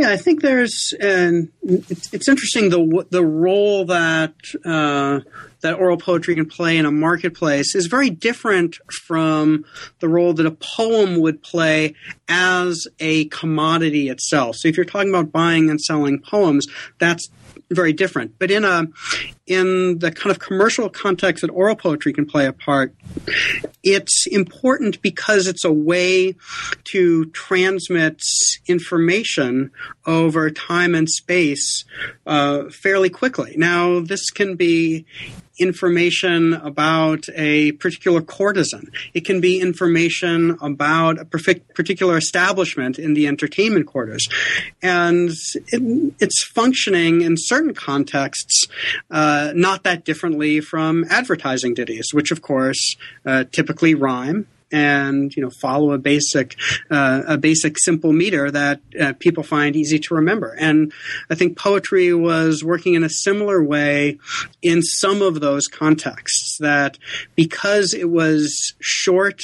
Speaker 2: Yeah, I think there's, and it's, it's interesting the the role that uh, that oral poetry can play in a marketplace is very different from the role that a poem would play as a commodity itself. So if you're talking about buying and selling poems, that's very different. But in a in the kind of commercial context that oral poetry can play a part, it's important because it's a way to transmit information over time and space uh, fairly quickly. Now, this can be information about a particular courtesan. It can be information about a particular establishment in the entertainment quarters. And it, it's functioning in certain contexts uh, not that differently from advertising ditties, which of course uh, typically rhyme and you know follow a basic uh, a basic simple meter that uh, people find easy to remember. And I think poetry was working in a similar way in some of those contexts. That because it was short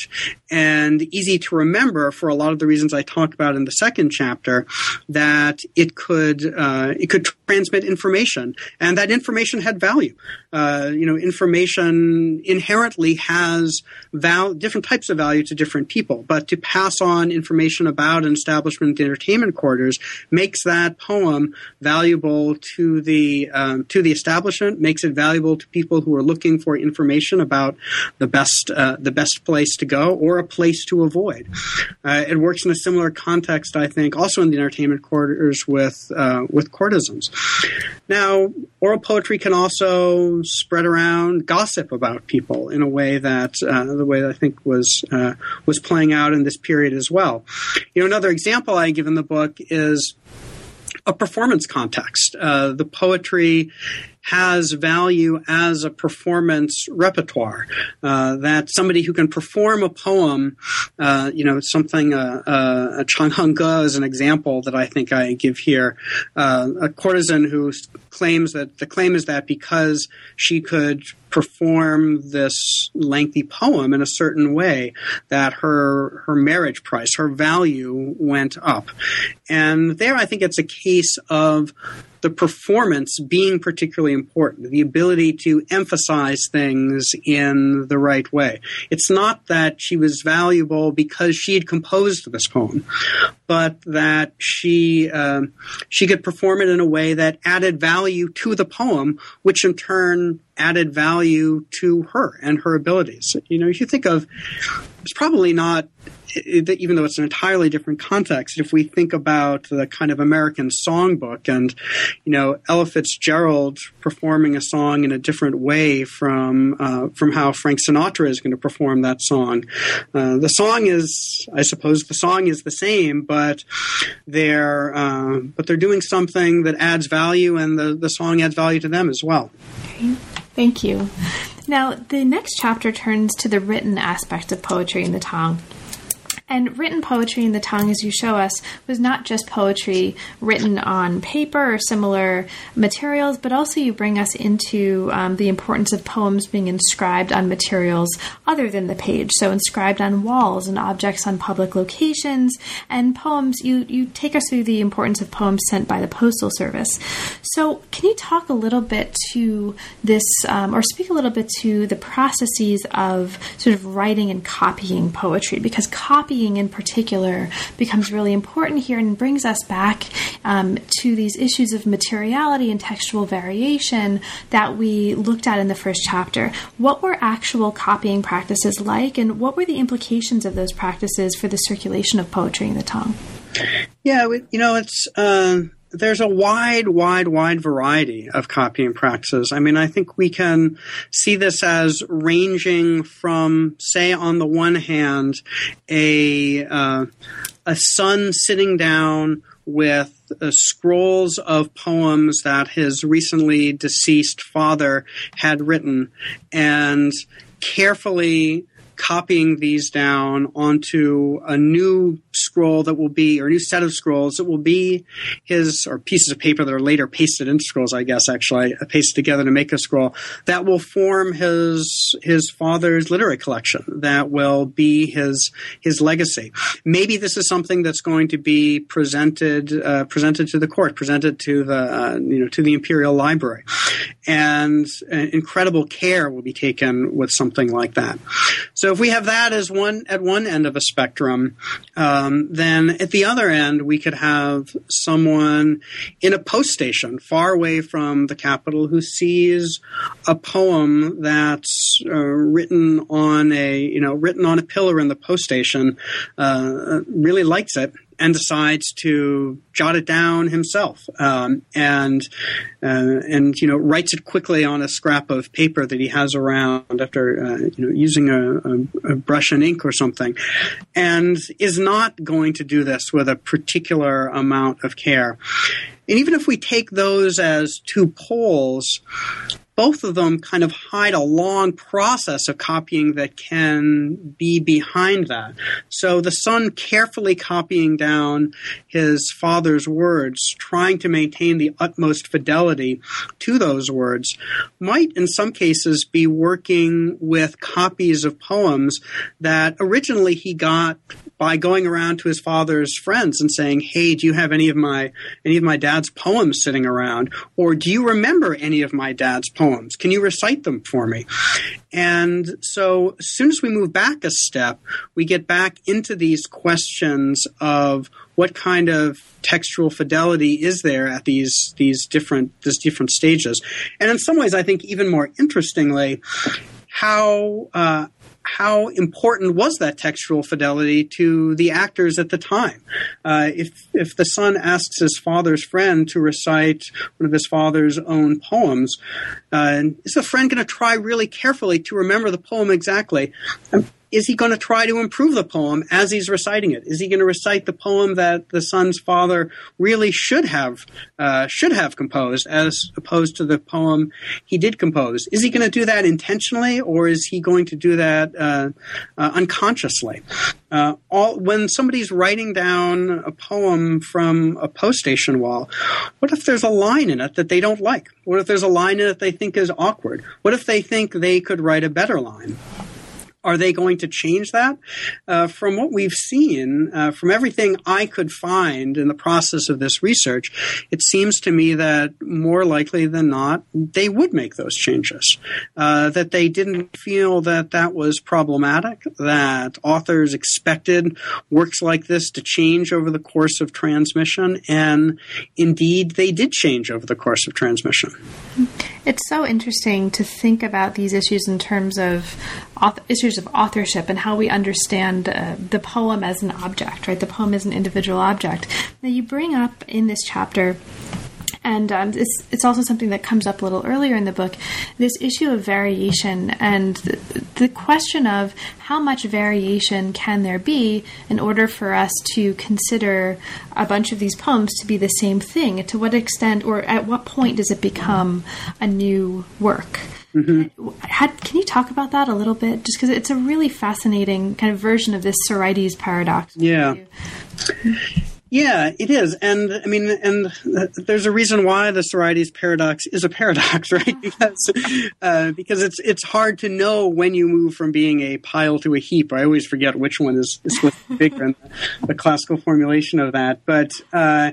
Speaker 2: and easy to remember for a lot of the reasons I talked about in the second chapter, that it could uh, it could transmit information, and that information had value. Uh, you know, information inherently has val- different types of of value to different people. But to pass on information about an establishment the entertainment quarters makes that poem valuable to the um, to the establishment, makes it valuable to people who are looking for information about the best uh, the best place to go or a place to avoid. Uh, it works in a similar context, I think, also in the entertainment quarters with uh, with courtesans. Now, oral poetry can also spread around gossip about people in a way that uh, the way that I think was uh, was playing out in this period as well. You know, another example I give in the book is a performance context. Uh, the poetry has value as a performance repertoire. Uh, that somebody who can perform a poem, uh, you know, something, uh, uh, is an example that I think I give here. Uh, a courtesan who claims that the claim is that because she could perform this lengthy poem in a certain way that her her marriage price her value went up and there i think it's a case of the performance being particularly important, the ability to emphasize things in the right way. It's not that she was valuable because she had composed this poem, but that she um, she could perform it in a way that added value to the poem, which in turn added value to her and her abilities. You know, if you think of, it's probably not even though it's an entirely different context, if we think about the kind of American songbook and, you know, Ella Fitzgerald performing a song in a different way from uh, from how Frank Sinatra is going to perform that song, uh, the song is, I suppose, the song is the same, but they're uh, but they're doing something that adds value, and the the song adds value to them as well.
Speaker 1: Thank you. Now, the next chapter turns to the written aspect of poetry in the Tang. And written poetry in the Tang, as you show us, was not just poetry written on paper or similar materials, but also you bring us into um, the importance of poems being inscribed on materials other than the page. So inscribed on walls and objects on public locations, and poems. You you take us through the importance of poems sent by the postal service. So can you talk a little bit to this, um, or speak a little bit to the processes of sort of writing and copying poetry? Because copy copying in particular becomes really important here and brings us back um, to these issues of materiality and textual variation that we looked at in the first chapter. What were actual copying practices like, and what were the implications of those practices for the circulation of poetry in the Tang?
Speaker 2: Yeah, you know, it's. Uh there's a wide, wide, wide variety of copying practices. I mean, I think we can see this as ranging from, say, on the one hand, a uh, a son sitting down with uh, scrolls of poems that his recently deceased father had written and carefully copying these down onto a new scroll that will be, or a new set of scrolls that will be his, or pieces of paper that are later pasted into scrolls, I guess, actually, pasted together to make a scroll, that will form his, his father's literary collection, that will be his, his legacy. Maybe this is something that's going to be presented, uh, presented to the court, presented to the, uh, you know, to the Imperial Library. And uh, incredible care will be taken with something like that. So if we have that as one, at one end of a spectrum, um, then at the other end, we could have someone in a post station far away from the capital who sees a poem that's uh, written on a you know written on a pillar in the post station, uh, really likes it, and decides to jot it down himself um, and uh, and you know writes it quickly on a scrap of paper that he has around after uh, you know using a, a, a, brush and ink or something and is not going to do this with a particular amount of care. And even if we take those as two poles both of them kind of hide a long process of copying that can be behind that. So the son carefully copying down his father's words, trying to maintain the utmost fidelity to those words, might in some cases be working with copies of poems that originally he got by going around to his father's friends and saying, "Hey, do you have any of my any of my dad's poems sitting around or do you remember any of my dad's poems poems. Can you recite them for me? And so, as soon as we move back a step, we get back into these questions of what kind of textual fidelity is there at these these different these different stages, and in some ways, I think even more interestingly, how uh, how important was that textual fidelity to the actors at the time? Uh, if if the son asks his father's friend to recite one of his father's own poems, uh, is the friend going to try really carefully to remember the poem exactly? Is he going to try to improve the poem as he's reciting it? Is he going to recite the poem that the son's father really should have uh, should have composed, as opposed to the poem he did compose? Is he going to do that intentionally, or is he going to do that uh, uh, unconsciously? Uh, all, when somebody's writing down a poem from a post station wall, what if there's a line in it that they don't like? What if there's a line in it they think is awkward? What if they think they could write a better line? Are they going to change that? Uh, from what we've seen, uh, from everything I could find in the process of this research, it seems to me that more likely than not, they would make those changes. Uh, that they didn't feel that that was problematic, that authors expected works like this to change over the course of transmission, and indeed they did change over the course of transmission.
Speaker 1: It's so interesting to think about these issues in terms of author, issues of authorship and how we understand uh, the poem as an object, right? The poem is an individual object. Now, you bring up in this chapter and um, it's, it's also something that comes up a little earlier in the book this issue of variation and the, the, question of how much variation can there be in order for us to consider a bunch of these poems to be the same thing to what extent or at what point does it become a new work Mm-hmm. Had, can you talk about that a little bit? Just because it's a really fascinating kind of version of this Sorites paradox.
Speaker 2: Yeah. Yeah, it is, and I mean, and there's a reason why the Sorites paradox is a paradox, right? because uh, because it's it's hard to know when you move from being a pile to a heap. I always forget which one is, is bigger the, the, classical formulation of that, but uh,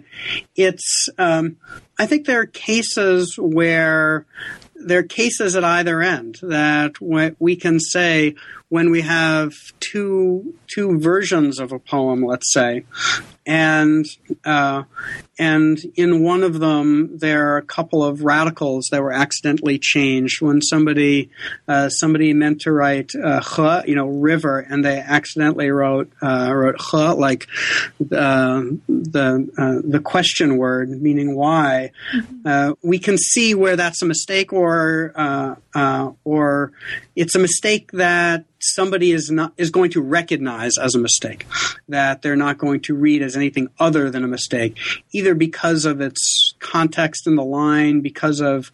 Speaker 2: it's. Um, I think there are cases where there are cases at either end that we can say when we have two two versions of a poem, let's say, and uh, and in one of them there are a couple of radicals that were accidentally changed when somebody uh, somebody meant to write uh, you know river and they accidentally wrote uh, wrote like uh, the uh, the question word meaning why mm-hmm. uh, we can see where that's a mistake or uh, or it's a mistake that somebody is not is going to recognize as a mistake that they're not going to read as anything other than a mistake either because of its context in the line because of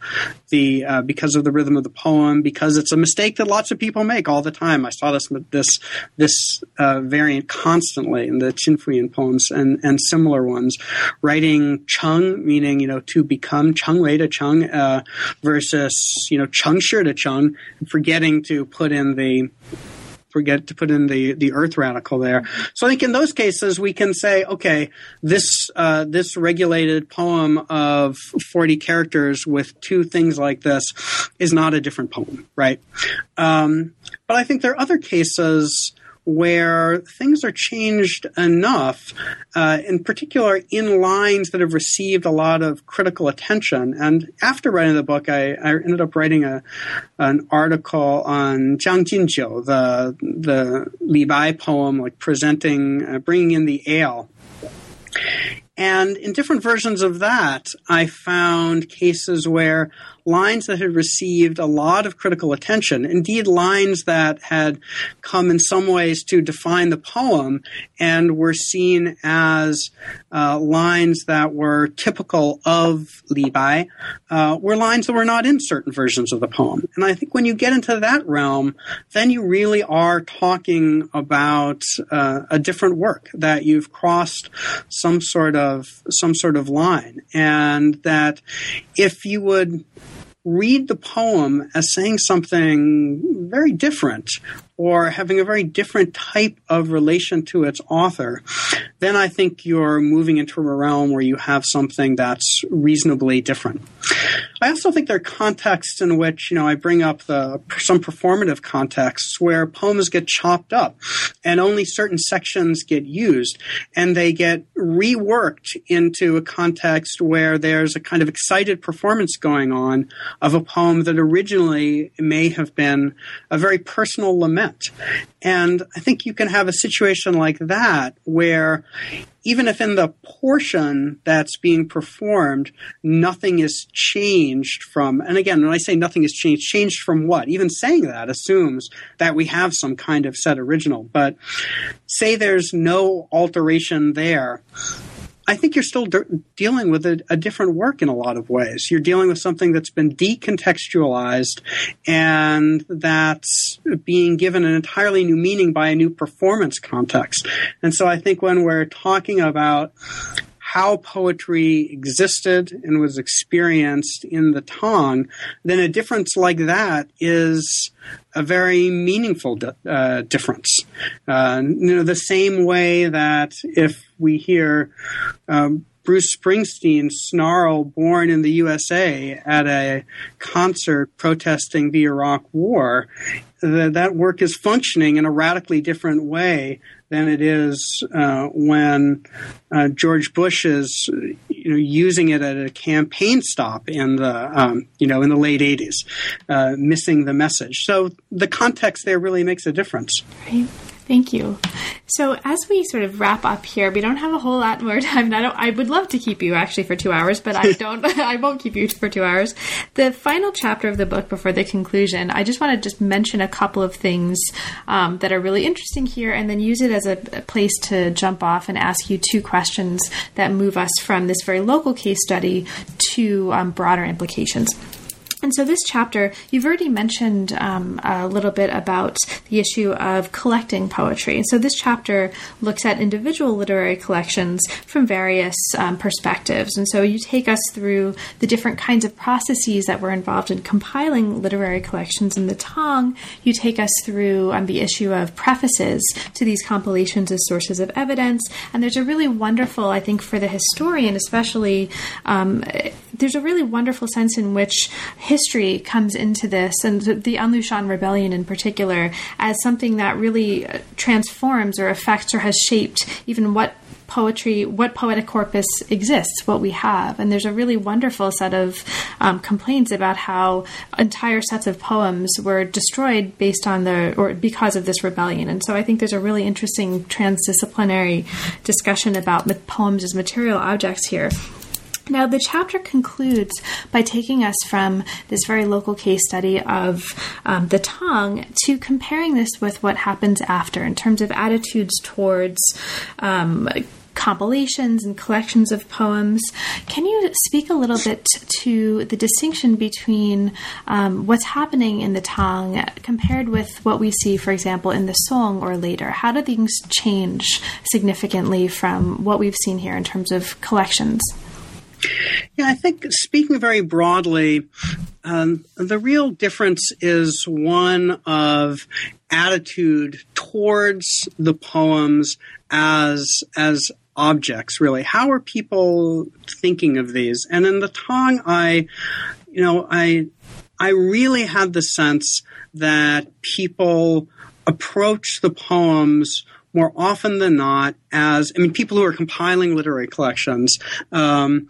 Speaker 2: the uh, because of the rhythm of the poem because it's a mistake that lots of people make all the time. I saw this this this uh, variant constantly in the Qinfuyin poems and and similar ones. Writing chung meaning you know to become chung wei to chung uh, versus you know chung shi to chung forgetting to put in the forget to put in the, the earth radical there. So I think in those cases we can say, okay, this uh, this regulated poem of 40 characters with two things like this is not a different poem, right? Um, but I think there are other cases where things are changed enough, uh, in particular in lines that have received a lot of critical attention. And after writing the book, I, I ended up writing a, an article on Jiang Jinjiu, the, the Li Bai poem, like presenting, uh, bringing in the ale. And in different versions of that, I found cases where lines that had received a lot of critical attention, indeed lines that had come in some ways to define the poem and were seen as uh, lines that were typical of Bai, uh, were lines that were not in certain versions of the poem. And I think when you get into that realm, then you really are talking about uh, a different work that you've crossed some sort of some sort of line, and that if you would read the poem as saying something very different, or having a very different type of relation to its author, then I think you're moving into a realm where you have something that's reasonably different. I also think there are contexts in which, you know, I bring up the some performative contexts where poems get chopped up and only certain sections get used and they get reworked into a context where there's a kind of excited performance going on of a poem that originally may have been a very personal lament. And I think you can have a situation like that where even if in the portion that's being performed, nothing is changed from, and again, when I say nothing is changed, changed from what? Even saying that assumes that we have some kind of set original. But say there's no alteration there, I think you're still de- dealing with a, a, different work in a lot of ways. You're dealing with something that's been decontextualized and that's being given an entirely new meaning by a new performance context. And so I think when we're talking about how poetry existed and was experienced in the Tang, then a difference like that is a very meaningful di- uh, difference. Uh, you know, the same way that if we hear um, Bruce Springsteen snarl born in the USA at a concert protesting the Iraq War, that, that work is functioning in a radically different way than it is uh, when uh, George Bush is you know using it at a campaign stop in the um, you know in the late 80s, uh, missing the message. So the context there really makes a difference.
Speaker 1: Right. Thank you. So, as we sort of wrap up here, we don't have a whole lot more time. I, I would love to keep you actually for two hours, but I don't. I won't keep you for two hours. The final chapter of the book before the conclusion, I just want to just mention a couple of things um, that are really interesting here, and then use it as a, a place to jump off and ask you two questions that move us from this very local case study to um, broader implications. And so, this chapter, you've already mentioned um, a little bit about the issue of collecting poetry. And so, this chapter looks at individual literary collections from various um, perspectives. And so, you take us through the different kinds of processes that were involved in compiling literary collections in the Tang. You take us through um, the issue of prefaces to these compilations as sources of evidence. And there's a really wonderful, I think, for the historian, especially, um, there's a really wonderful sense in which history comes into this, and the An Lushan Rebellion in particular, as something that really uh, transforms or affects or has shaped even what poetry, what poetic corpus exists, what we have. And there's a really wonderful set of um, complaints about how entire sets of poems were destroyed based on the, or because of this rebellion. And so I think there's a really interesting transdisciplinary discussion about poems as material objects here. Now, the chapter concludes by taking us from this very local case study of um, the Tang to comparing this with what happens after in terms of attitudes towards. Um, compilations and collections of poems. Can you speak a little bit to the distinction between um, what's happening in the Tang compared with what we see, for example, in the Song or later? How do things change significantly from what we've seen here in terms of collections?
Speaker 2: Yeah, I think speaking very broadly, um, the real difference is one of attitude towards the poems as as objects. Really, how are people thinking of these? And in the Tang, I, you know, I I really had the sense that people approach the poems more often than not as I mean, people who are compiling literary collections, um,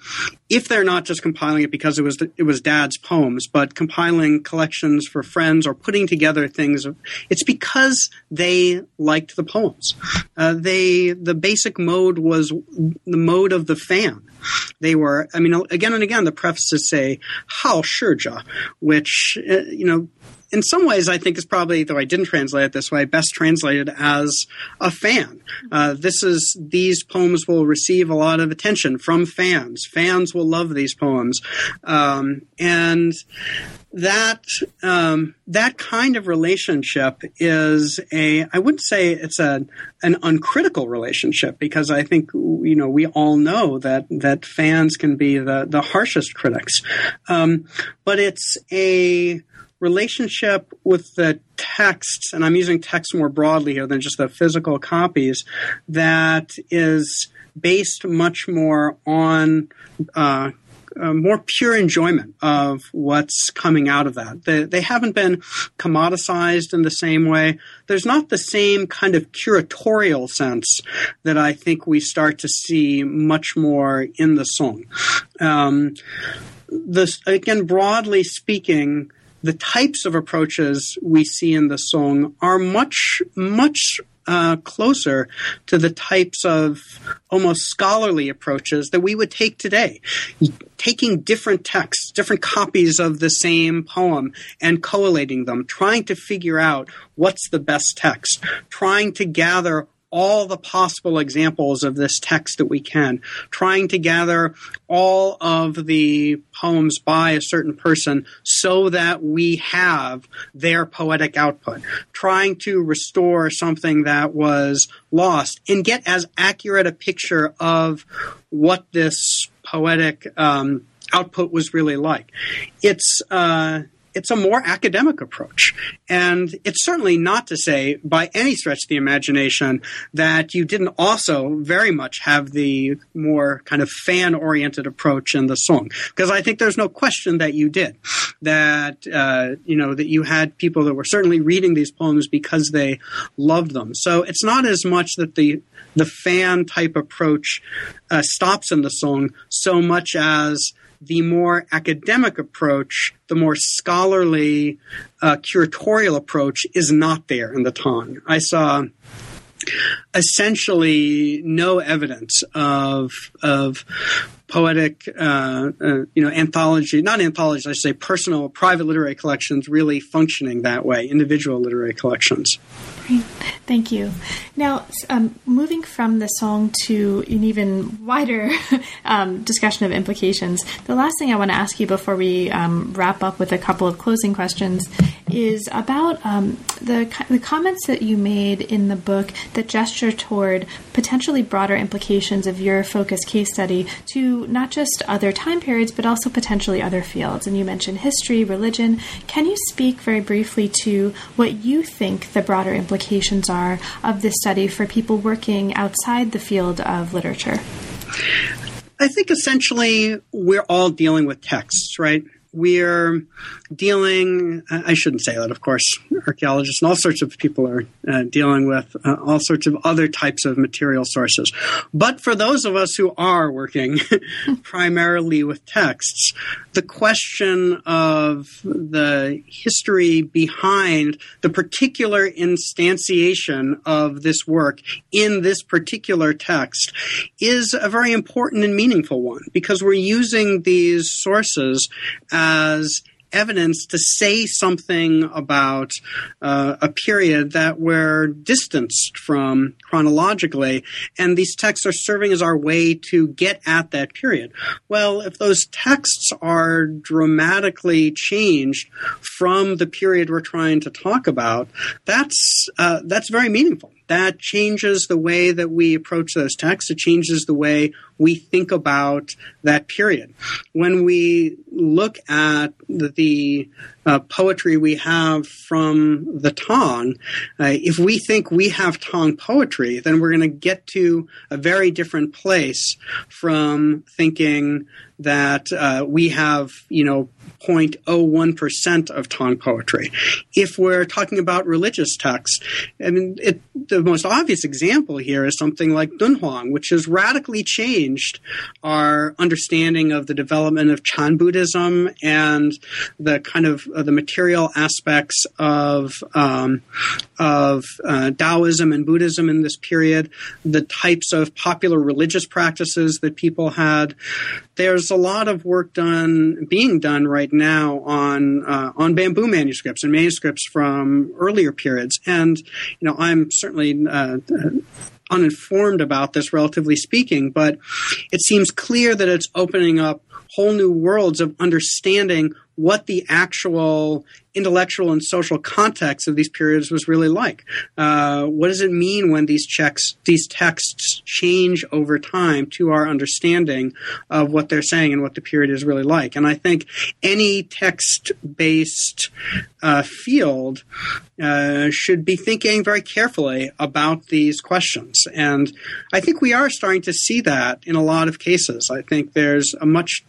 Speaker 2: if they're not just compiling it because it was it was Dad's poems, but compiling collections for friends or putting together things, it's because they liked the poems. Uh, they the basic mode was the mode of the fan. They were, I mean, again and again, the prefaces say "Hao Shija," which uh, you know in some ways, I think is probably, though I didn't translate it this way, best translated as a fan. Uh, this is these poems will receive a lot of attention from fans. Fans will love these poems, um, and that um, that kind of relationship is a I wouldn't say it's a an uncritical relationship because I think you know we all know that that fans can be the the harshest critics, um, but it's a relationship with the texts, and I'm using text more broadly here than just the physical copies, that is based much more on uh, uh, more pure enjoyment of what's coming out of that. They, they haven't been commoditized in the same way. There's not the same kind of curatorial sense that I think we start to see much more in the Song. Um, this again, broadly speaking, the types of approaches we see in the Song are much, much uh, closer to the types of almost scholarly approaches that we would take today. Taking different texts, different copies of the same poem, and collating them, trying to figure out what's the best text, trying to gather all the possible examples of this text that we can, trying to gather all of the poems by a certain person so that we have their poetic output, trying to restore something that was lost and get as accurate a picture of what this poetic um, output was really like. It's uh, it's a more academic approach. And it's certainly not to say by any stretch of the imagination that you didn't also very much have the more kind of fan oriented approach in the Song. Because I think there's no question that you did. That, uh, you know, that you had people that were certainly reading these poems because they loved them. So it's not as much that the the fan type approach uh, stops in the Song so much as the more academic approach, the more scholarly, uh, curatorial approach is not there in the Tang. I saw essentially no evidence of of poetic, uh, uh, you know, anthology, not anthologies, I say personal, private literary collections really functioning that way, individual literary collections.
Speaker 1: Great. Thank you. Now, um, moving from the Song to an even wider um, discussion of implications, the last thing I want to ask you before we um, wrap up with a couple of closing questions is about um, the, the comments that you made in the book that gesture toward potentially broader implications of your focus case study to not just other time periods, but also potentially other fields. And you mentioned history, religion. Can you speak very briefly to what you think the broader implications are of this study for people working outside the field of literature?
Speaker 2: I think essentially we're all dealing with texts, right? We're dealing, I shouldn't say that, of course, archaeologists and all sorts of people are uh, dealing with uh, all sorts of other types of material sources. But for those of us who are working primarily with texts, the question of the history behind the particular instantiation of this work in this particular text is a very important and meaningful one because we're using these sources as evidence to say something about uh, a period that we're distanced from chronologically, and these texts are serving as our way to get at that period. Well, if those texts are dramatically changed from the period we're trying to talk about, that's uh, that's very meaningful that changes the way that we approach those texts. It changes the way we think about that period. When we look at the, uh, poetry we have from the Tang, uh, if we think we have Tang poetry, then we're going to get to a very different place from thinking that uh, we have, you know, 0.01% of Tang poetry. If we're talking about religious texts, I mean, it, the most obvious example here is something like Dunhuang, which has radically changed our understanding of the development of Chan Buddhism and the kind of uh, the material aspects of um, of uh, Taoism and Buddhism in this period, the types of popular religious practices that people had. There's a lot of work done being done right now on uh, on bamboo manuscripts and manuscripts from earlier periods. And you know, I'm certainly uh, uninformed about this, relatively speaking, but it seems clear that it's opening up whole new worlds of understanding what the actual intellectual and social context of these periods was really like. Uh, what does it mean when these checks, these texts change over time to our understanding of what they're saying and what the period is really like? And I think any text-based uh, field uh, should be thinking very carefully about these questions. And I think we are starting to see that in a lot of cases. I think there's a much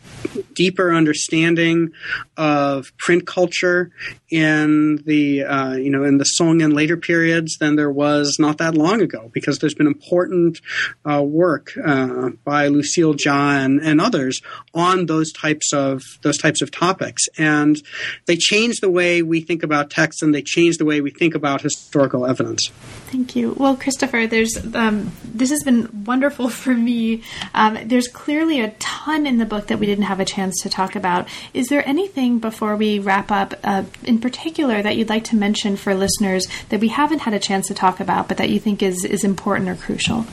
Speaker 2: deeper understanding of print culture in the uh, you know in the Song and later periods than there was not that long ago because there's been important uh, work uh, by Lucille Chia and, others on those types of those types of topics and they change the way we think about text and they change the way we think about historical evidence.
Speaker 1: Thank you. Well, Christopher, there's um, this has been wonderful for me. Um, there's clearly a ton in the book that we didn't have a chance to talk about. Is there anything before we wrap up, uh, in particular, that you'd like to mention for listeners that we haven't had a chance to talk about, but that you think is is important or crucial?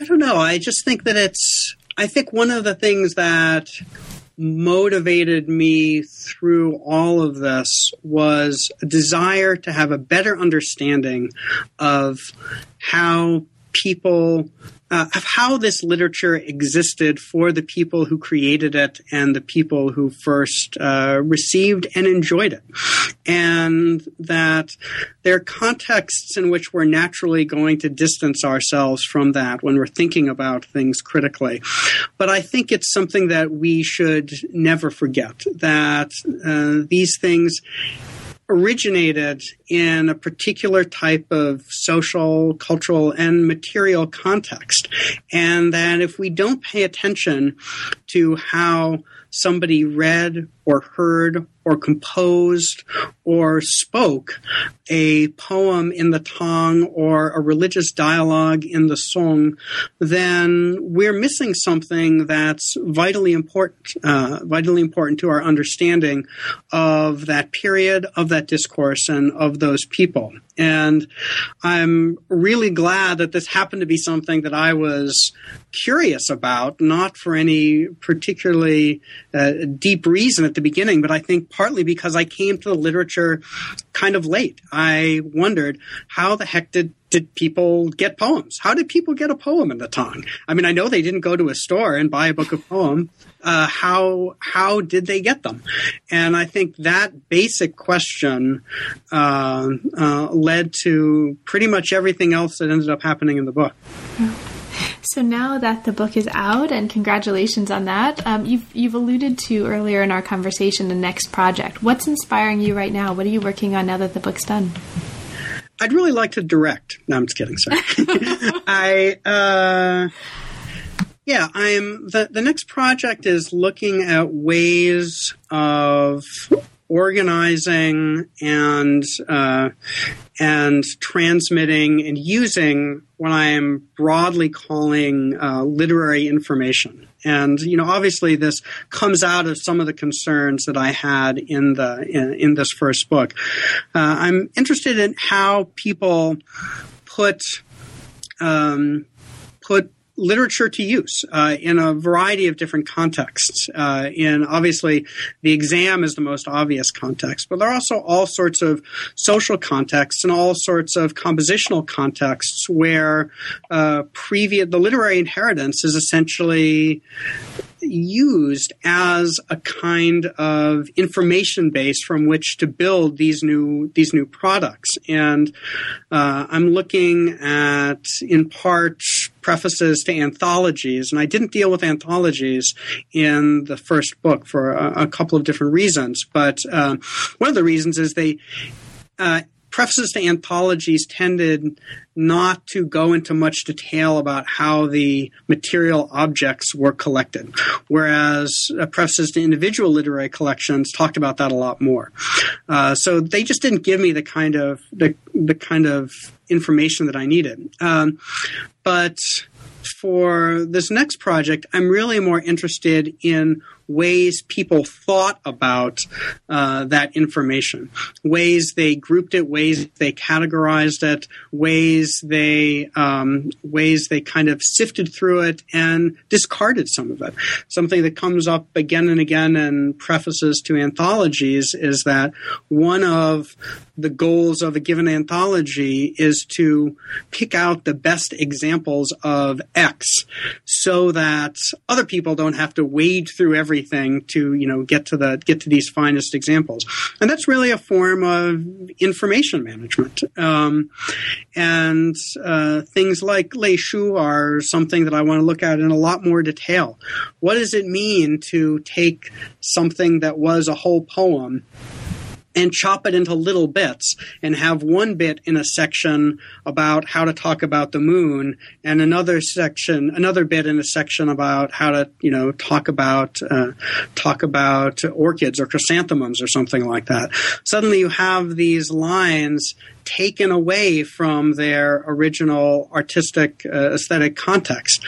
Speaker 2: I don't know. I just think that it's. I think one of the things that motivated me through all of this was a desire to have a better understanding of how people uh, of how this literature existed for the people who created it and the people who first uh, received and enjoyed it. And that there are contexts in which we're naturally going to distance ourselves from that when we're thinking about things critically. But I think it's something that we should never forget that uh, these things originated in a particular type of social, cultural, and material context. And that if we don't pay attention to how somebody read or heard or composed or spoke a poem in the Tang or a religious dialogue in the Song, then we're missing something that's vitally important, uh, vitally important to our understanding of that period, of that discourse, and of those people. And I'm really glad that this happened to be something that I was curious about, not for any particularly uh, deep reason at the beginning, but I think partly because I came to the literature kind of late. I wondered how the heck did did people get poems? How did people get a poem in the Tang? I mean, I know they didn't go to a store and buy a book of poems. Uh, how how did they get them? And I think that basic question uh, uh, led to pretty much everything else that ended up happening in the book.
Speaker 1: So now that the book is out, and congratulations on that, um, you've you've alluded to earlier in our conversation the next project. What's inspiring you right now? What are you working on now that the book's done?
Speaker 2: I'd really like to direct. No, I'm just kidding. Sorry. I, uh, yeah, I'm the the next project is looking at ways of organizing and uh, and transmitting and using what I am broadly calling uh, literary information. And you know, obviously, this comes out of some of the concerns that I had in the in, in this first book. Uh, I'm interested in how people put um, put literature to use uh, in a variety of different contexts. Uh, in obviously, the exam is the most obvious context, but there are also all sorts of social contexts and all sorts of compositional contexts where uh, previous the literary inheritance is essentially used as a kind of information base from which to build these new these new products. And uh, I'm looking at, in part, prefaces to anthologies, and I didn't deal with anthologies in the first book for a, a couple of different reasons. But uh, one of the reasons is they uh, prefaces to anthologies tended not to go into much detail about how the material objects were collected, whereas uh, prefaces to individual literary collections talked about that a lot more. Uh, so they just didn't give me the kind of the, the kind of information that I needed. Um, but for this next project, I'm really more interested in ways people thought about uh, that information, ways they grouped it, ways they categorized it, ways they um, ways they kind of sifted through it and discarded some of it. Something that comes up again and again in prefaces to anthologies is that one of the goals of a given anthology is to pick out the best examples of X so that other people don't have to wade through everything to, you know, get to the get to these finest examples. And that's really a form of information management. Um, and uh, things like Lei Shu are something that I want to look at in a lot more detail. What does it mean to take something that was a whole poem and chop it into little bits and have one bit in a section about how to talk about the moon and another section another bit in a section about how to you know talk about uh, talk about orchids or chrysanthemums or something like that. Suddenly you have these lines taken away from their original artistic uh, aesthetic context.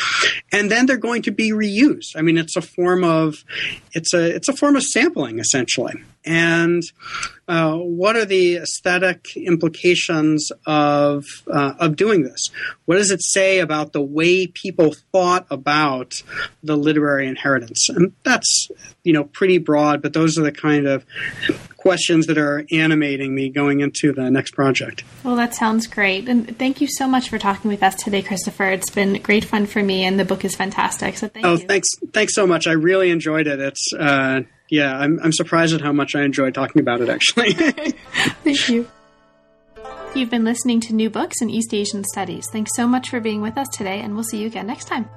Speaker 2: And then they're going to be reused. I mean it's a form of it's a it's a form of sampling essentially. And uh, what are the aesthetic implications of uh, of doing this? What does it say about the way people thought about the literary inheritance? And that's you know pretty broad, but those are the kind of questions that are animating me going into the next project.
Speaker 1: Well, that sounds great, and thank you so much for talking with us today, Christopher. It's been great fun for me, and the book is fantastic. So thank
Speaker 2: oh,
Speaker 1: you.
Speaker 2: thanks, thanks so much. I really enjoyed it. It's uh, yeah, I'm, I'm surprised at how much I enjoy talking about it, actually.
Speaker 1: Thank you. You've been listening to New Books in East Asian Studies. Thanks so much for being with us today, and we'll see you again next time.